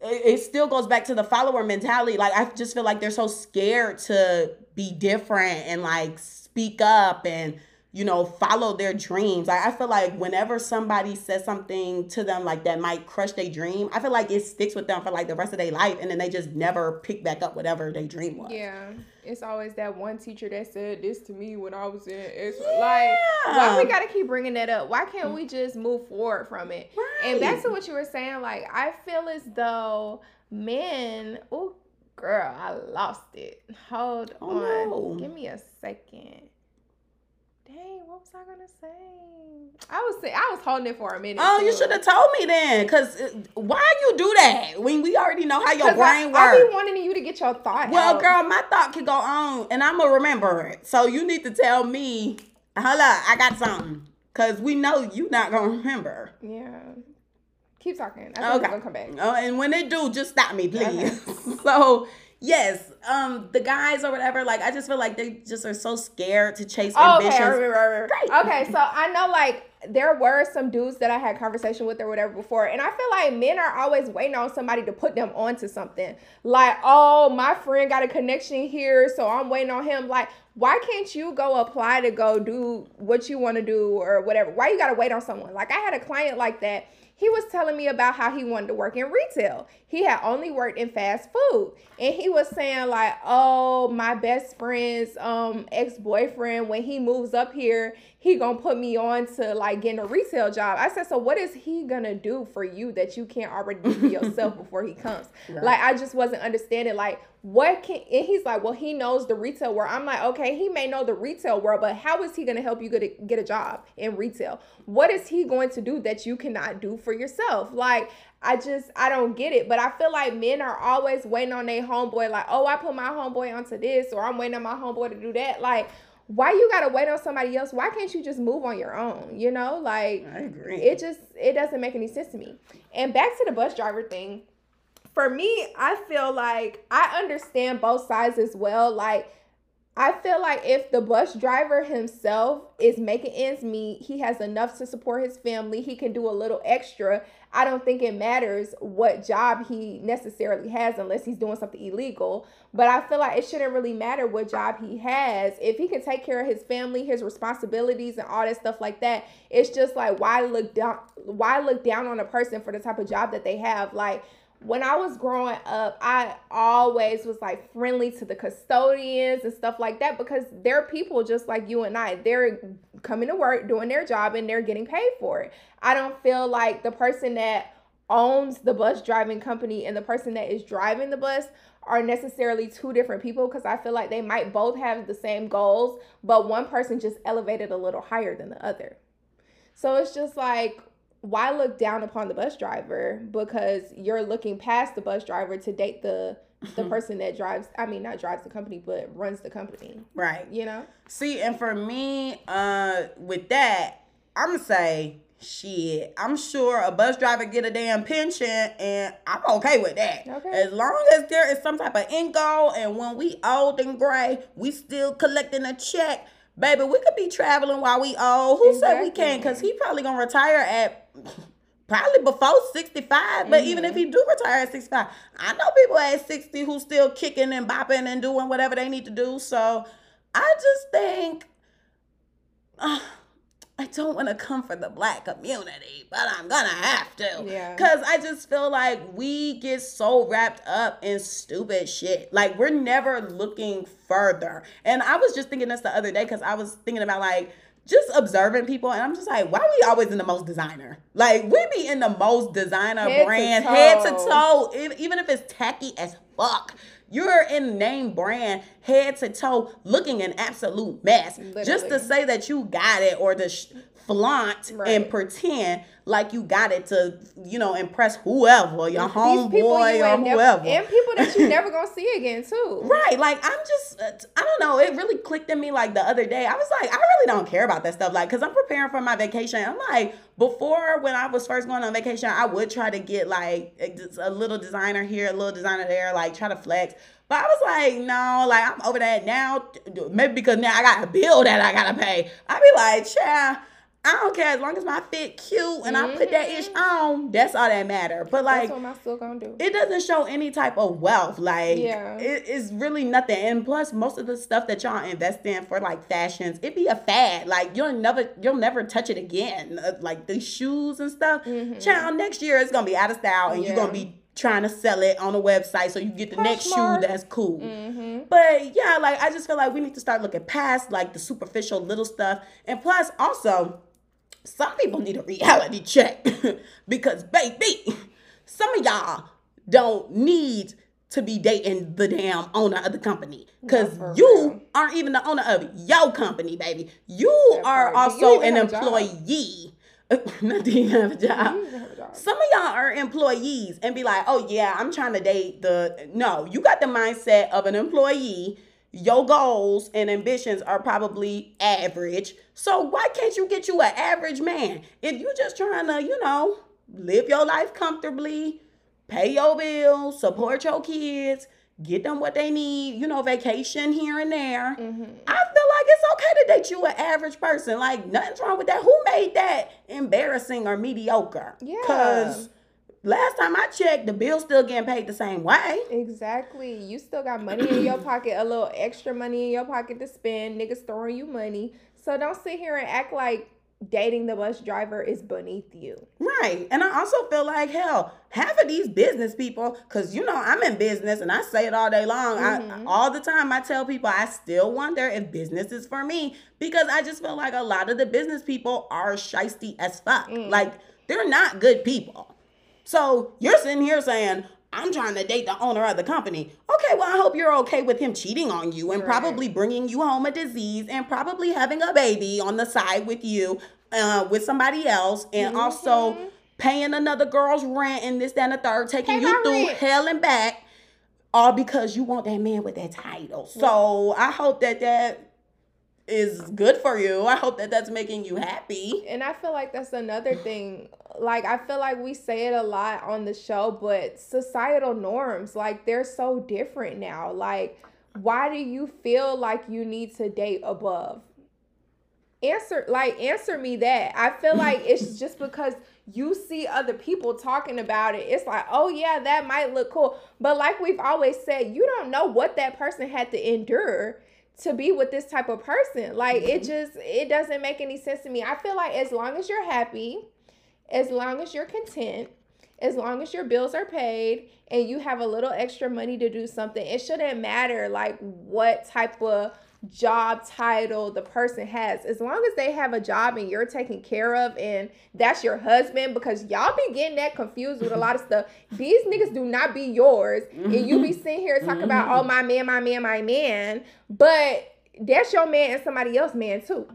it, still goes back to the follower mentality. Like I just feel like they're so scared to be different and like speak up and you know, follow their dreams. Like I feel like whenever somebody says something to them like that might crush their dream, I feel like it sticks with them for like the rest of their life and then they just never pick back up whatever their dream was. Yeah. It's always that one teacher that said this to me when I was in it's yeah. like why we gotta keep bringing that up? Why can't we just move forward from it? Right. And back to what you were saying, like I feel as though men oh girl, I lost it. Hold oh, on. No. Give me a second. Dang, what was I gonna say? I was say, I was holding it for a minute. Oh, too. you should have told me then, cause uh, why you do that when we already know how your brain works? I be wanting you to get your thought. Well, out. girl, my thought can go on, and I'm gonna remember it. So you need to tell me. Hold up, I got something, cause we know you not gonna remember. Yeah. Keep talking. I think okay. gonna come back. Oh, and when they do, just stop me, please. Okay. *laughs* so yes, um, the guys or whatever, like I just feel like they just are so scared to chase oh, ambitions. Okay, right, right, right. okay, so I know like there were some dudes that I had conversation with or whatever before, and I feel like men are always waiting on somebody to put them onto something. Like, oh, my friend got a connection here, so I'm waiting on him. Like, why can't you go apply to go do what you want to do or whatever? Why you gotta wait on someone? Like, I had a client like that he was telling me about how he wanted to work in retail. He had only worked in fast food. And he was saying, like, oh, my best friend's um ex-boyfriend, when he moves up here, he gonna put me on to like getting a retail job. I said, so what is he gonna do for you that you can't already do for yourself *laughs* before he comes? Right. Like I just wasn't understanding like what can and he's like, well, he knows the retail world. I'm like, okay, he may know the retail world, but how is he gonna help you get a, get a job in retail? What is he going to do that you cannot do for yourself? Like I just I don't get it. But I feel like men are always waiting on their homeboy, like, oh, I put my homeboy onto this, or I'm waiting on my homeboy to do that. Like, why you gotta wait on somebody else? Why can't you just move on your own? You know, like I agree. It just it doesn't make any sense to me. And back to the bus driver thing. For me, I feel like I understand both sides as well. Like I feel like if the bus driver himself is making ends meet, he has enough to support his family, he can do a little extra. I don't think it matters what job he necessarily has unless he's doing something illegal. But I feel like it shouldn't really matter what job he has. If he can take care of his family, his responsibilities and all that stuff like that, it's just like why look down why look down on a person for the type of job that they have? Like when I was growing up, I always was like friendly to the custodians and stuff like that because they're people just like you and I. They're coming to work, doing their job, and they're getting paid for it. I don't feel like the person that owns the bus driving company and the person that is driving the bus are necessarily two different people because I feel like they might both have the same goals, but one person just elevated a little higher than the other. So it's just like why look down upon the bus driver because you're looking past the bus driver to date the the *laughs* person that drives I mean not drives the company but runs the company. Right. You know? See, and for me, uh, with that, I'm gonna say shit. I'm sure a bus driver get a damn pension, and I'm okay with that. Okay. As long as there is some type of income, and when we old and gray, we still collecting a check. Baby, we could be traveling while we old. Who said we can't? Cause he probably gonna retire at *laughs* probably before 65. But even if he do retire at 65, I know people at 60 who still kicking and bopping and doing whatever they need to do. So I just think *sighs* uh, I don't want to come for the black community, but I'm gonna have to. Yeah. Cause I just feel like we get so wrapped up in stupid shit. Like we're never looking further. And I was just thinking this the other day because I was thinking about like just observing people and I'm just like, why we always in the most designer? Like we be in the most designer Head brand, toe. head to toe, even if it's tacky as fuck. You're in name brand, head to toe, looking an absolute mess. Just to say that you got it or to sh- flaunt and pretend like you got it to, you know, impress whoever, your These people you homeboy or never- whoever. and people that you never gonna see again too. *laughs* Right, like I'm just, uh, I don't know. It really clicked in me like the other day. I was like, I really don't care about that stuff. Like, cause I'm preparing for my vacation. I'm like, before when I was first going on vacation, I would try to get like a, a little designer here, a little designer there, like try to flex. But I was like, no, like I'm over that now. Maybe because now I got a bill that I gotta pay. I be like, child. I don't care as long as my fit cute and I put that ish on. That's all that matter. But like, That's what my still gonna do. it doesn't show any type of wealth. Like, Yeah. it is really nothing. And plus, most of the stuff that y'all invest in for like fashions, it be a fad. Like, you'll never, you'll never touch it again. Uh, Like the shoes and stuff. Child, next year it's gonna be out of style, and you're Mm-hmm. Gonna be trying to sell it on a website so you get the next Poshmark. shoe that's cool. Mm-hmm. But yeah, like I just feel like we need to start looking past like the superficial little stuff. And plus, also, some people need a reality check *laughs* because baby, some of y'all don't need to be dating the damn owner of the company because for you real. aren't even the owner of your company, baby. You are you also an have a job? employee. *laughs* Not do you have a job? Have a job. Some of y'all are employees and be like, oh yeah, I'm trying to date the. No, you got the mindset of an employee. Your goals and ambitions are probably average. So why can't you get you an average man? If you're just trying to, you know, live your life comfortably, pay your bills, support your kids, get them what they need, you know, vacation here and there. Mm-hmm. I feel like it's okay to date you an average person. Like nothing's wrong with that. Who made that embarrassing or mediocre? Yeah. Cause last time I checked, the bill's still getting paid the same way. Exactly. You still got money in your pocket, a little extra money in your pocket to spend. Niggas throwing you money. So don't sit here and act like dating the bus driver is beneath you. Right. And I also feel like hell, half of these business people, because you know I'm in business and I say it all day long. I mm-hmm. all the time I tell people I still wonder if business is for me because I just feel like a lot of the business people are shisty as fuck. Mm. Like they're not good people. So you're sitting here saying, I'm trying to date the owner of the company. Okay, well, I hope you're okay with him cheating on you and Right. probably bringing you home a disease and probably having a baby on the side with you, uh, with somebody else, and also paying another girl's rent and this, that, and the third, taking Pay you through rent. hell and back, all because you want that man with that title. So I hope that that is good for you. I hope that that's making you happy. And I feel like that's another thing. Like I feel like we say it a lot on the show, but societal norms, like they're so different now. Like why do you feel like you need to date above? Answer like answer me that. I feel *laughs* like it's just because you see other people talking about it. It's like, "Oh yeah, that might look cool." But like we've always said, you don't know what that person had to endure to be with this type of person. Like it mm-hmm. just it doesn't make any sense to me. I feel like as long as you're happy, as long as you're content, as long as your bills are paid and you have a little extra money to do something, it shouldn't matter like what type of job title the person has. As long as they have a job and you're taken care of and that's your husband because y'all be getting that confused with a lot of stuff. These niggas do not be yours and you be sitting here talking about oh my man, my man, my man, but that's your man and somebody else man too.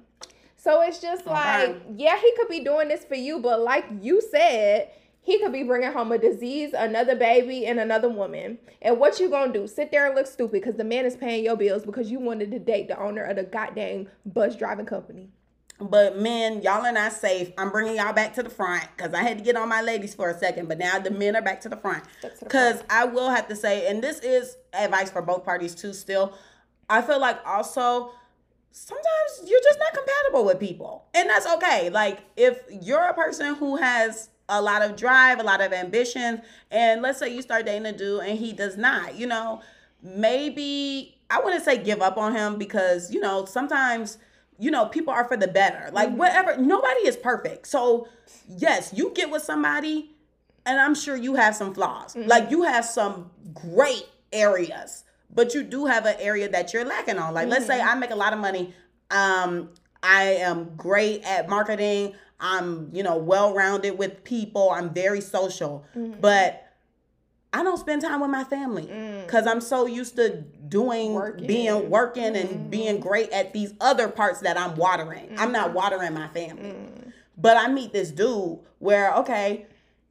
So it's just like, Okay. yeah, he could be doing this for you, but like you said, he could be bringing home a disease, another baby, and another woman. And what you gonna do? Sit there and look stupid because the man is paying your bills because you wanted to date the owner of the goddamn bus driving company. But men, y'all are not safe. I'm bringing y'all back to the front because I had to get on my ladies for a second, but now the men are back to the front. Back to the Because I will have to say, and this is advice for both parties too. Still, I feel like also sometimes you're just not compatible with people, and that's okay. Like if you're a person who has a lot of drive, a lot of ambitions, and let's say you start dating a dude and he does not, you know, maybe I wouldn't say give up on him because you know sometimes you know people are for the better. Like mm-hmm. whatever, nobody is perfect. So yes, you get with somebody, and I'm sure you have some flaws. Mm-hmm. Like you have some great areas, but you do have an area that you're lacking on. Like let's say mm-hmm. I make a lot of money. Um, I am great at marketing. I'm, you know, well rounded with people. I'm very social, mm. but I don't spend time with my family mm. because I'm so used to doing, Working. being working and mm-hmm. being great at these other parts that I'm watering. I'm not mm-hmm. watering my family. Mm. But I meet this dude where, okay,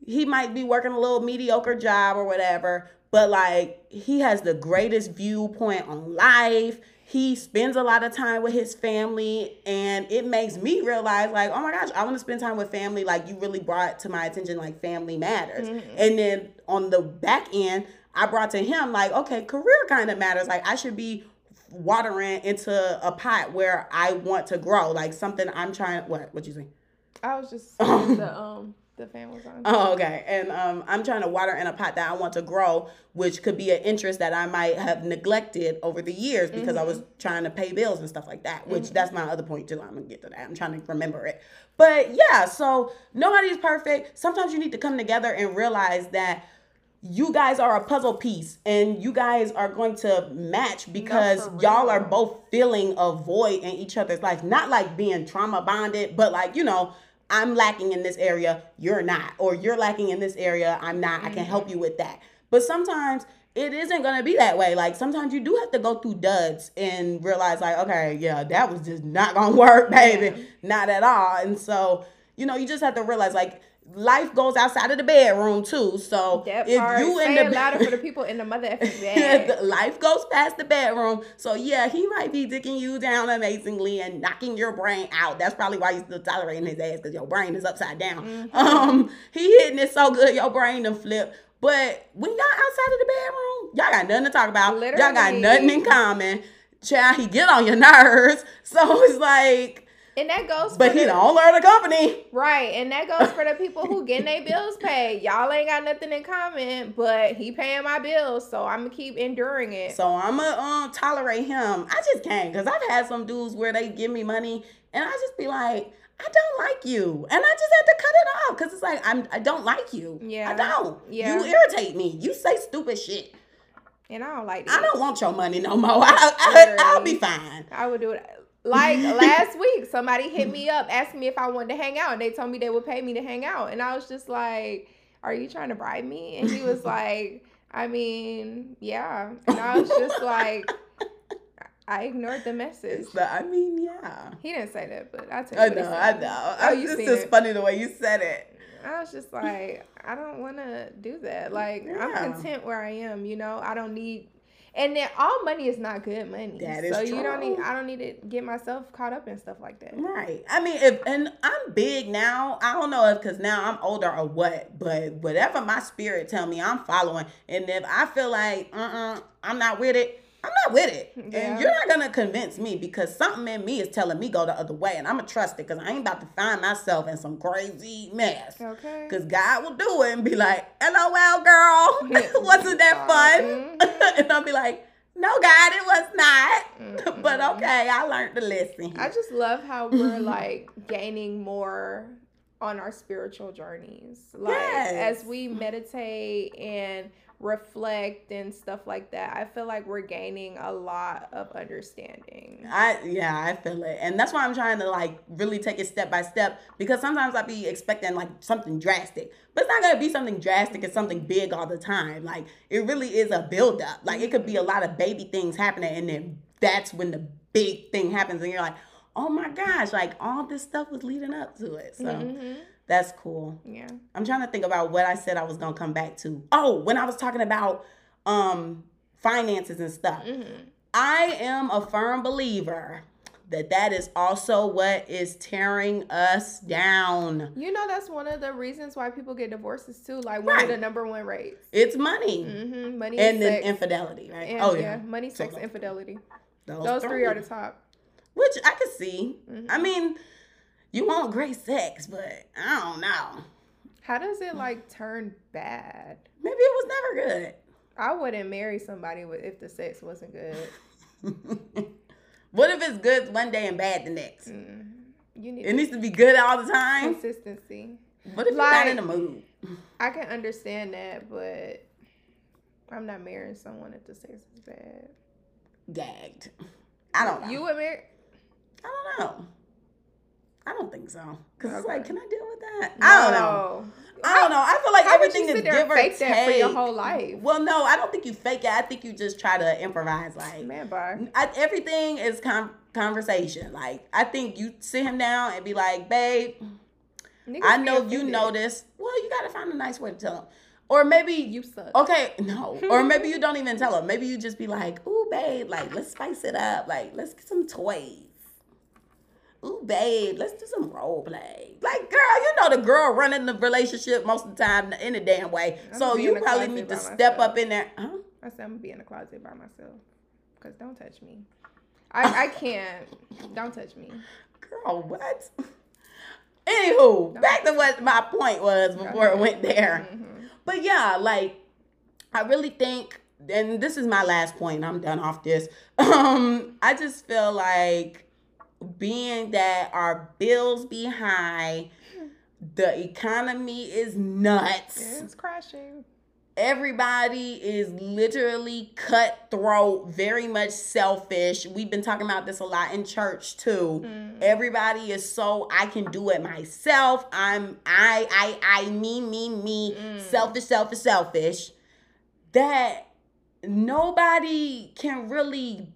he might be working a little mediocre job or whatever, but like he has the greatest viewpoint on life. He spends a lot of time with his family, and it makes me realize, like, oh my gosh, I want to spend time with family. Like, you really brought to my attention, like, family matters. And then on the back end, I brought to him, like, okay, career kind of matters. Like, I should be watering into a pot where I want to grow, like something I'm trying. What? What you say? I was just *laughs* the um the fan was on. Oh, okay. And um, I'm trying to water in a pot that I want to grow, which could be an interest that I might have neglected over the years because I was trying to pay bills and stuff like that. Which that's my other point too. I'm gonna get to that. I'm trying to remember it. But yeah, so nobody's perfect. Sometimes you need to come together and realize that you guys are a puzzle piece and you guys are going to match because y'all are both filling a void in each other's life. Not like being trauma bonded, but like, you know, I'm lacking in this area, you're not. Or you're lacking in this area, I'm not. I can help mm-hmm. you with that. But sometimes it isn't going to be that way. Like sometimes you do have to go through duds and realize like, okay, yeah, that was just not going *laughs* to work, baby. Not at all. And so, you know, you just have to realize like life goes outside of the bedroom too. So That if part, you in the louder for the people in the mother *laughs* *laughs* bed. life goes past the bedroom. So yeah, he might be dicking you down amazingly and knocking your brain out. That's probably why you're still tolerating his ass because your brain is upside down. Mm-hmm. Um, he hitting it so good, your brain to flip. But when y'all outside of the bedroom, y'all got nothing to talk about. Literally. Y'all got nothing in common. Child, he get on your *laughs* nerves. So it's like, And that goes but for he the, owner of the company. right, and that goes for the people who getting their bills paid. Y'all ain't got nothing in common, but he paying my bills, so I'm gonna keep enduring it. So I'ma um tolerate him. I just can't because I've had some dudes where they give me money and I just be like, I don't like you, and I just have to cut it off because it's like I'm I don't like you. Yeah. I don't. Yeah. You irritate me. You say stupid shit. and I don't like I don't want your money no more. *laughs* I, I, I'll be fine. I would do it. Like *laughs* last week, somebody hit me up, asked me if I wanted to hang out, and they told me they would pay me to hang out, and I was just like, "Are you trying to bribe me?" And he was *laughs* like, "I mean, yeah," and I was just like, I ignored the message. But I mean, yeah. He didn't say that, but I tell I you. what he know, I know. Oh, you it's just it. funny the way you said it. I was just like, I don't want to do that. Like, I'm content where I am. You know, I don't need. And then all money is not good money. That is so you don't need. true. I don't need to get myself caught up in stuff like that. Right. I mean, if and I'm big now. I don't know if because now I'm older or what, but whatever my spirit tell me, I'm following. And if I feel like uh-uh, I'm not with it, I'm not with it. Yeah. And you're not gonna convince me because something in me is telling me go the other way, and I'm gonna trust it because I ain't about to find myself in some crazy mess. Okay. Cause God will do it and be like, "LOL, girl, *laughs* wasn't that fun?" *laughs* Mhm. and I'll be like, "No, God, it was not." *laughs* but Mm-mm. okay, I learned the lesson. I just love how we're like gaining more on our spiritual journeys. Like Yes. as we meditate and reflect and stuff like that, I feel like we're gaining a lot of understanding. I yeah, I feel it. And that's why I'm trying to like really take it step by step because sometimes I be expecting like something drastic. But it's not gonna be something drastic, it's something big all the time. Like it really is a build up. Like it could be a lot of baby things happening and then that's when the big thing happens and you're like, oh my gosh, like all this stuff was leading up to it. So Mhm. That's cool. Yeah. I'm trying to think about what I said I was gonna come back to. Oh, when I was talking about um finances and stuff. Mhm. I am a firm believer that that is also what is tearing us down. You know that's one of the reasons why people get divorces too. Like one Right. of the number one rates. It's money Mm-hmm. Money and and, then infidelity, right? And, oh yeah. yeah, money, sex, So- infidelity. those, Those three are the top. which I could see. Mhm. I mean, you want great sex, but I don't know. How does it like turn bad? Maybe it was never good. I wouldn't marry somebody with if the sex wasn't good. *laughs* what if it's good one day and bad the next? Mm. You need It needs to be good all the time. consistency. What if you're not in the mood? I can understand that, but I'm not marrying someone if the sex is bad. Gagged. I don't know. You would marry? I don't know. I don't think so. Cause it's like, can I deal with that? I don't know. I don't know. I feel like How everything is give or fake that for your take. whole life? Well, no, I don't think you fake it. I think you just try to improvise. Like Man, bye. I, everything is con- conversation. Like I think you sit him down and be like, babe, Niggas I know you this. Well, you gotta find a nice way to tell him. Or maybe You suck. Okay, no. Or *laughs* maybe you don't even tell him. Maybe you just be like, ooh, babe, like, let's spice it up. Like, let's get some toys. Ooh, babe, let's do some role play. Like, girl, you know the girl running the relationship most of the time in a damn way. I'm so you probably need to by step myself. up in there. Huh? I said I'm gonna be in the closet by myself. Cause don't touch me. I I can't. Don't touch me. Girl, what? Anywho, back to what my point was before it went there. Mhm. But yeah, like I really think, and this is my last point. I'm done off this. *laughs* Um, I just feel like being that our bills be high, the economy is nuts. It's crashing. Everybody is literally cutthroat, very much selfish. We've been talking about this a lot in church too. Mm. Everybody is so I can do it myself. I'm I I I me me me Mm. selfish selfish selfish that nobody can really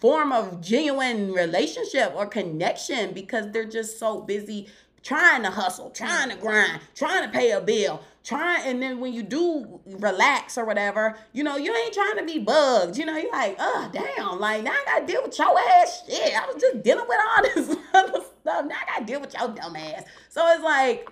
form of genuine relationship or connection because they're just so busy trying to hustle, trying to mm-hmm. grind, trying to pay a bill, trying and then when you do relax or whatever, you know, you ain't trying to be bugged. You know, you're like, oh damn, like now I gotta deal with your ass shit. I was just dealing with all *laughs* this other stuff. Now I gotta deal with your dumb ass. So it's like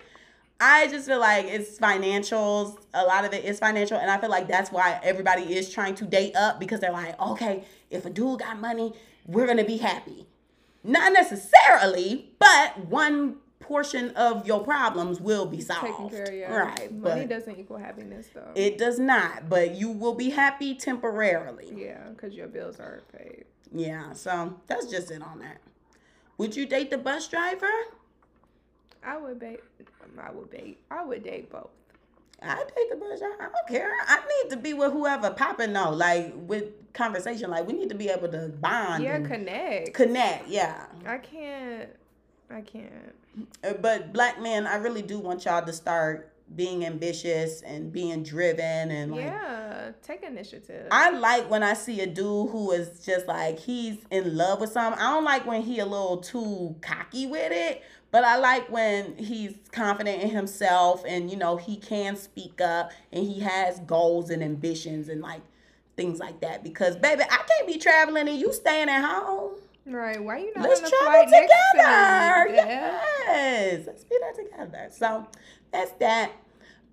I just feel like it's financials. A lot of it is financial. And I feel like that's why everybody is trying to date up because they're like, okay, if a dude got money, we're going to be happy. Not necessarily, but one portion of your problems will be solved. Taken care of. Yeah. Right. Money doesn't equal happiness though. it does not, but you will be happy temporarily. yeah, because your bills are paid. Yeah. So that's just it on that. Would you date the bus driver? I would date. I would date. I would date both. I take the bus driver. I don't care. I need to be with whoever popping though. Like with conversation. Like we need to be able to bond. Yeah, connect. connect. Yeah. I can't. I can't. Uh, But black men, I really do want y'all to start being ambitious and being driven and like yeah, take initiative. I like when I see a dude who is just like he's in love with something. I don't like when he a little too cocky with it, but I like when he's confident in himself and you know he can speak up and he has goals and ambitions and like things like that. Because baby, I can't be traveling and you staying at home. right? Why you not Let's travel together. to? Yeah. Yes, let's be there together. So that's that,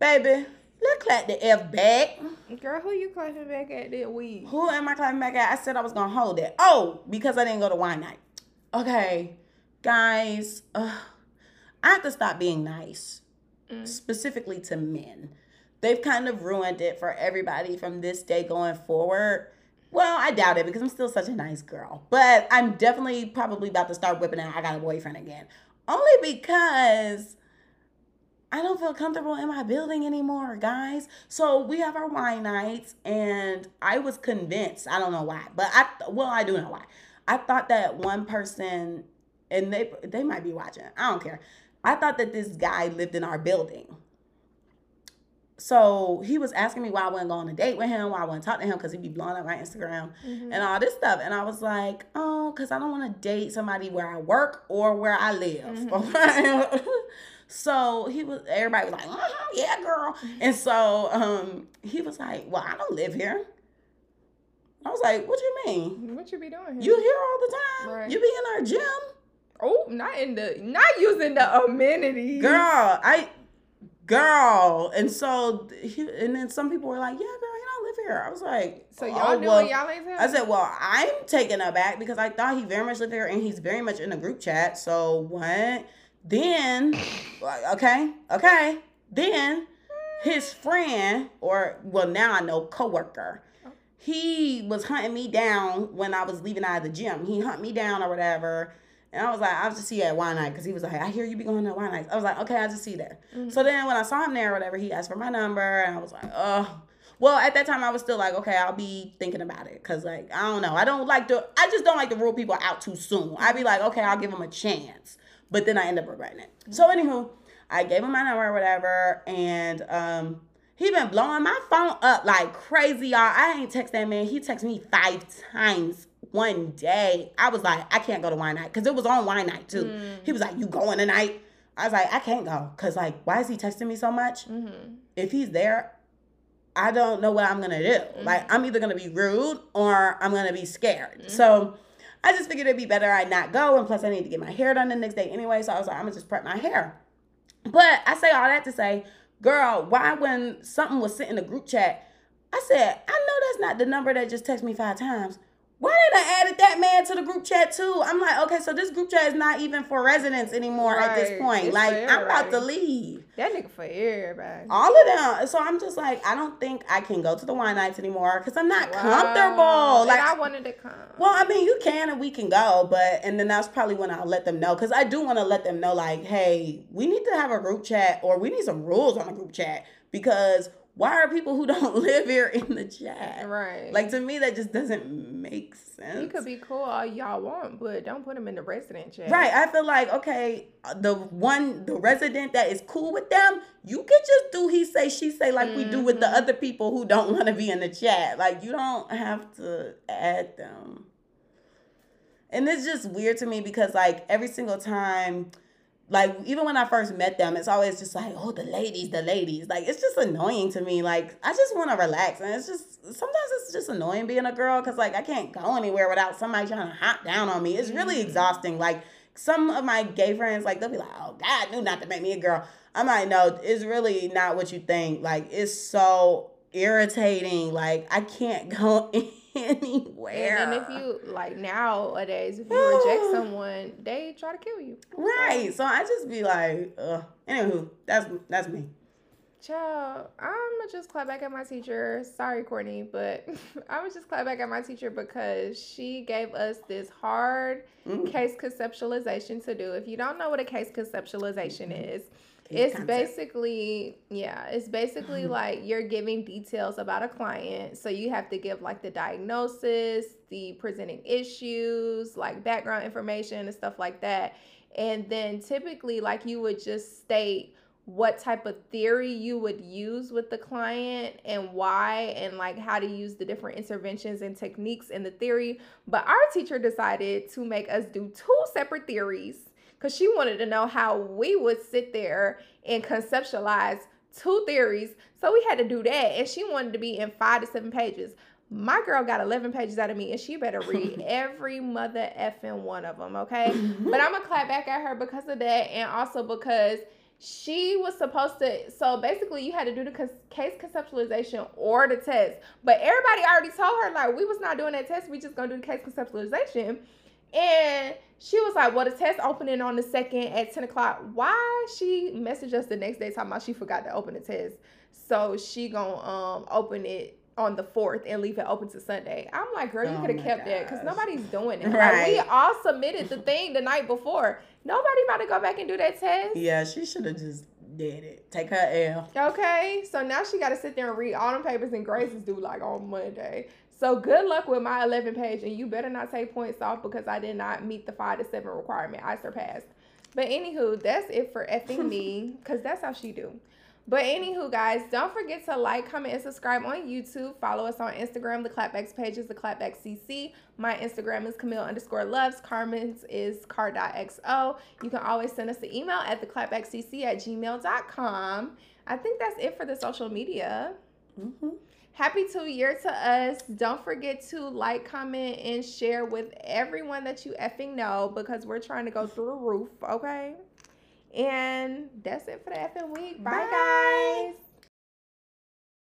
baby. Let's clap the F back. Girl, who you clapping back at that week? Who am I clapping back at? I said I was gonna hold it. Oh, because I didn't go to wine night. Okay, guys, uh, I have to stop being nice, Mm. specifically to men. They've kind of ruined it for everybody from this day going forward. Well, I doubt it because I'm still such a nice girl. But I'm definitely probably about to start whipping out I got a boyfriend again. Only because I don't feel comfortable in my building anymore, guys. So we have our wine nights, and I was convinced. I don't know why, but I well, I do know why. I thought that one person, and they they might be watching. I don't care. I thought that this guy lived in our building. so he was asking me why I wouldn't go on a date with him, why I wouldn't talk to him because he'd be blowing up my Instagram Mm-hmm. and all this stuff. And I was like, oh, because I don't want to date somebody where I work or where I live. Mm-hmm. *laughs* so he was, everybody was like, uh-huh, yeah, girl. And so um, he was like, well, I don't live here. I was like, what do you mean? What you be doing? You here all the time? Right. You be in our gym? Oh, not in the, not using the amenities. girl i girl and so he, and then some people were like yeah girl he don't live here i was like So oh, y'all oh, doing well. y'all ain't i said well i'm taken aback because i thought he very much lived here and he's very much in the group chat so what then okay okay then his friend or well now i know coworker he was hunting me down when I was leaving out of the gym. He hunt me down or whatever. And I was like, I'll just see you at wine night because he was like, I hear you be going to wine nights. I was like, okay, I'll just see you there. So then when I saw him there or whatever, he asked for my number and I was like, oh. Well, at that time I was still like, okay, I'll be thinking about it because like I don't know, I don't like to, I just don't like to rule people out too soon. I'd be like, okay, I'll give him a chance, but then I end up regretting it. So anywho, I gave him my number or whatever, and um, he been blowing my phone up like crazy, y'all. I ain't text that man. He texted me five times one day. I was like, I can't go to wine night because it was on wine night too. Mm. He was like, you going tonight? I was like, I can't go because like, why is he texting me so much? Mm-hmm. If he's there, I don't know what I'm gonna do. Mm-hmm. Like, I'm either gonna be rude or I'm gonna be scared. Mm-hmm. So. I just figured it'd be better I not go, and plus I need to get my hair done the next day anyway. So I was like, I'm gonna just prep my hair. But I say all that to say, girl, why when something was sent in the group chat, I said, I know that's not the number that just texted me five times. Why did I added that man to the group chat too? I'm like, okay, so this group chat is not even for residents anymore at this point. It's like, I'm about to leave. That nigga for everybody. All of them. So I'm just like, I don't think I can go to the wine nights anymore because I'm not Wow. comfortable. Like, and I wanted to come. well, I mean, you can and we can go, but and then that's probably when I'll let them know because I do want to let them know, like, hey, we need to have a group chat or we need some rules on the group chat because why are people who don't *laughs* live here in the chat? right. Like to me, that just doesn't make sense. you could be cool all y'all want, but don't put him in the resident chat. Right, I feel like okay, the one the resident that is cool with them, you could just do he say she say like we do with the Mhm. other people who don't want to be in the chat. Like you don't have to add them. And it's just weird to me because like every single time like even when I first met them, it's always just like, oh, the ladies, the ladies. Like it's just annoying to me. Like I just want to relax, and it's just sometimes it's just annoying being a girl because like I can't go anywhere without somebody trying to hop down on me. It's really mm. exhausting. Like some of my gay friends, like they'll be like, oh, God knew not to make me a girl. I'm like, no, it's really not what you think. Like it's so irritating. Like I can't *laughs* go anywhere. And then if you like nowadays, if you reject *sighs* someone, they try to kill you. Right. So I just be like, ugh. Anywho, that's that's me. Child, I'm gonna just clap back at my teacher. Sorry, Courtney, but *laughs* I was just clap back at my teacher because she gave us this hard Mm. case conceptualization to do. If you don't know what a case conceptualization is, Case it's concept. basically yeah, it's basically mm-hmm. like you're giving details about a client. So you have to give like the diagnosis, the presenting issues, like background information and stuff like that. And then typically like you would just state what type of theory you would use with the client and why and like how to use the different interventions and techniques in the theory but our teacher decided to make us do two separate theories because she wanted to know how we would sit there and conceptualize two theories so we had to do that and she wanted to be in five to seven pages my girl got 11 pages out of me and she better read *laughs* every mother effing one of them okay mm-hmm. but I'm gonna clap back at her because of that, and also because she was supposed to. So basically, you had to do the case conceptualization or the test. But everybody already told her like we was not doing that test. We just gonna do the case conceptualization. And she was like, "Well, the test opening on the second at ten o'clock." Why she messaged us the next day talking about she forgot to open the test, so she gonna um open it on the fourth and leave it open to Sunday. I'm like, girl, you Oh could have kept that because nobody's doing it. Like, we all submitted the thing the night before. Nobody about to go back and do that test. Yeah, she should have just did it. Take her L. Okay, so now she got to sit there and read all them papers, and Grace is due like on Monday. So good luck with my 11 page, and you better not take points off because I did not meet the five to seven requirement. I surpassed. But anywho, that's it for effing me, *laughs* because that's how she do. But anywho, guys, don't forget to like, comment, and subscribe on YouTube. Follow us on Instagram. The Clapbacks page is the Clapback CC. My Instagram is Camille underscore loves. Carmen's is car.xo. You can always send us an email at the clapbackcc at gmail.com. I think that's it for the social media. Mm-hmm. Happy two year to us. Don't forget to like, comment, and share with everyone that you effing know because we're trying to go through the roof, okay? And that's it for the effing week. Bye, Bye. guys.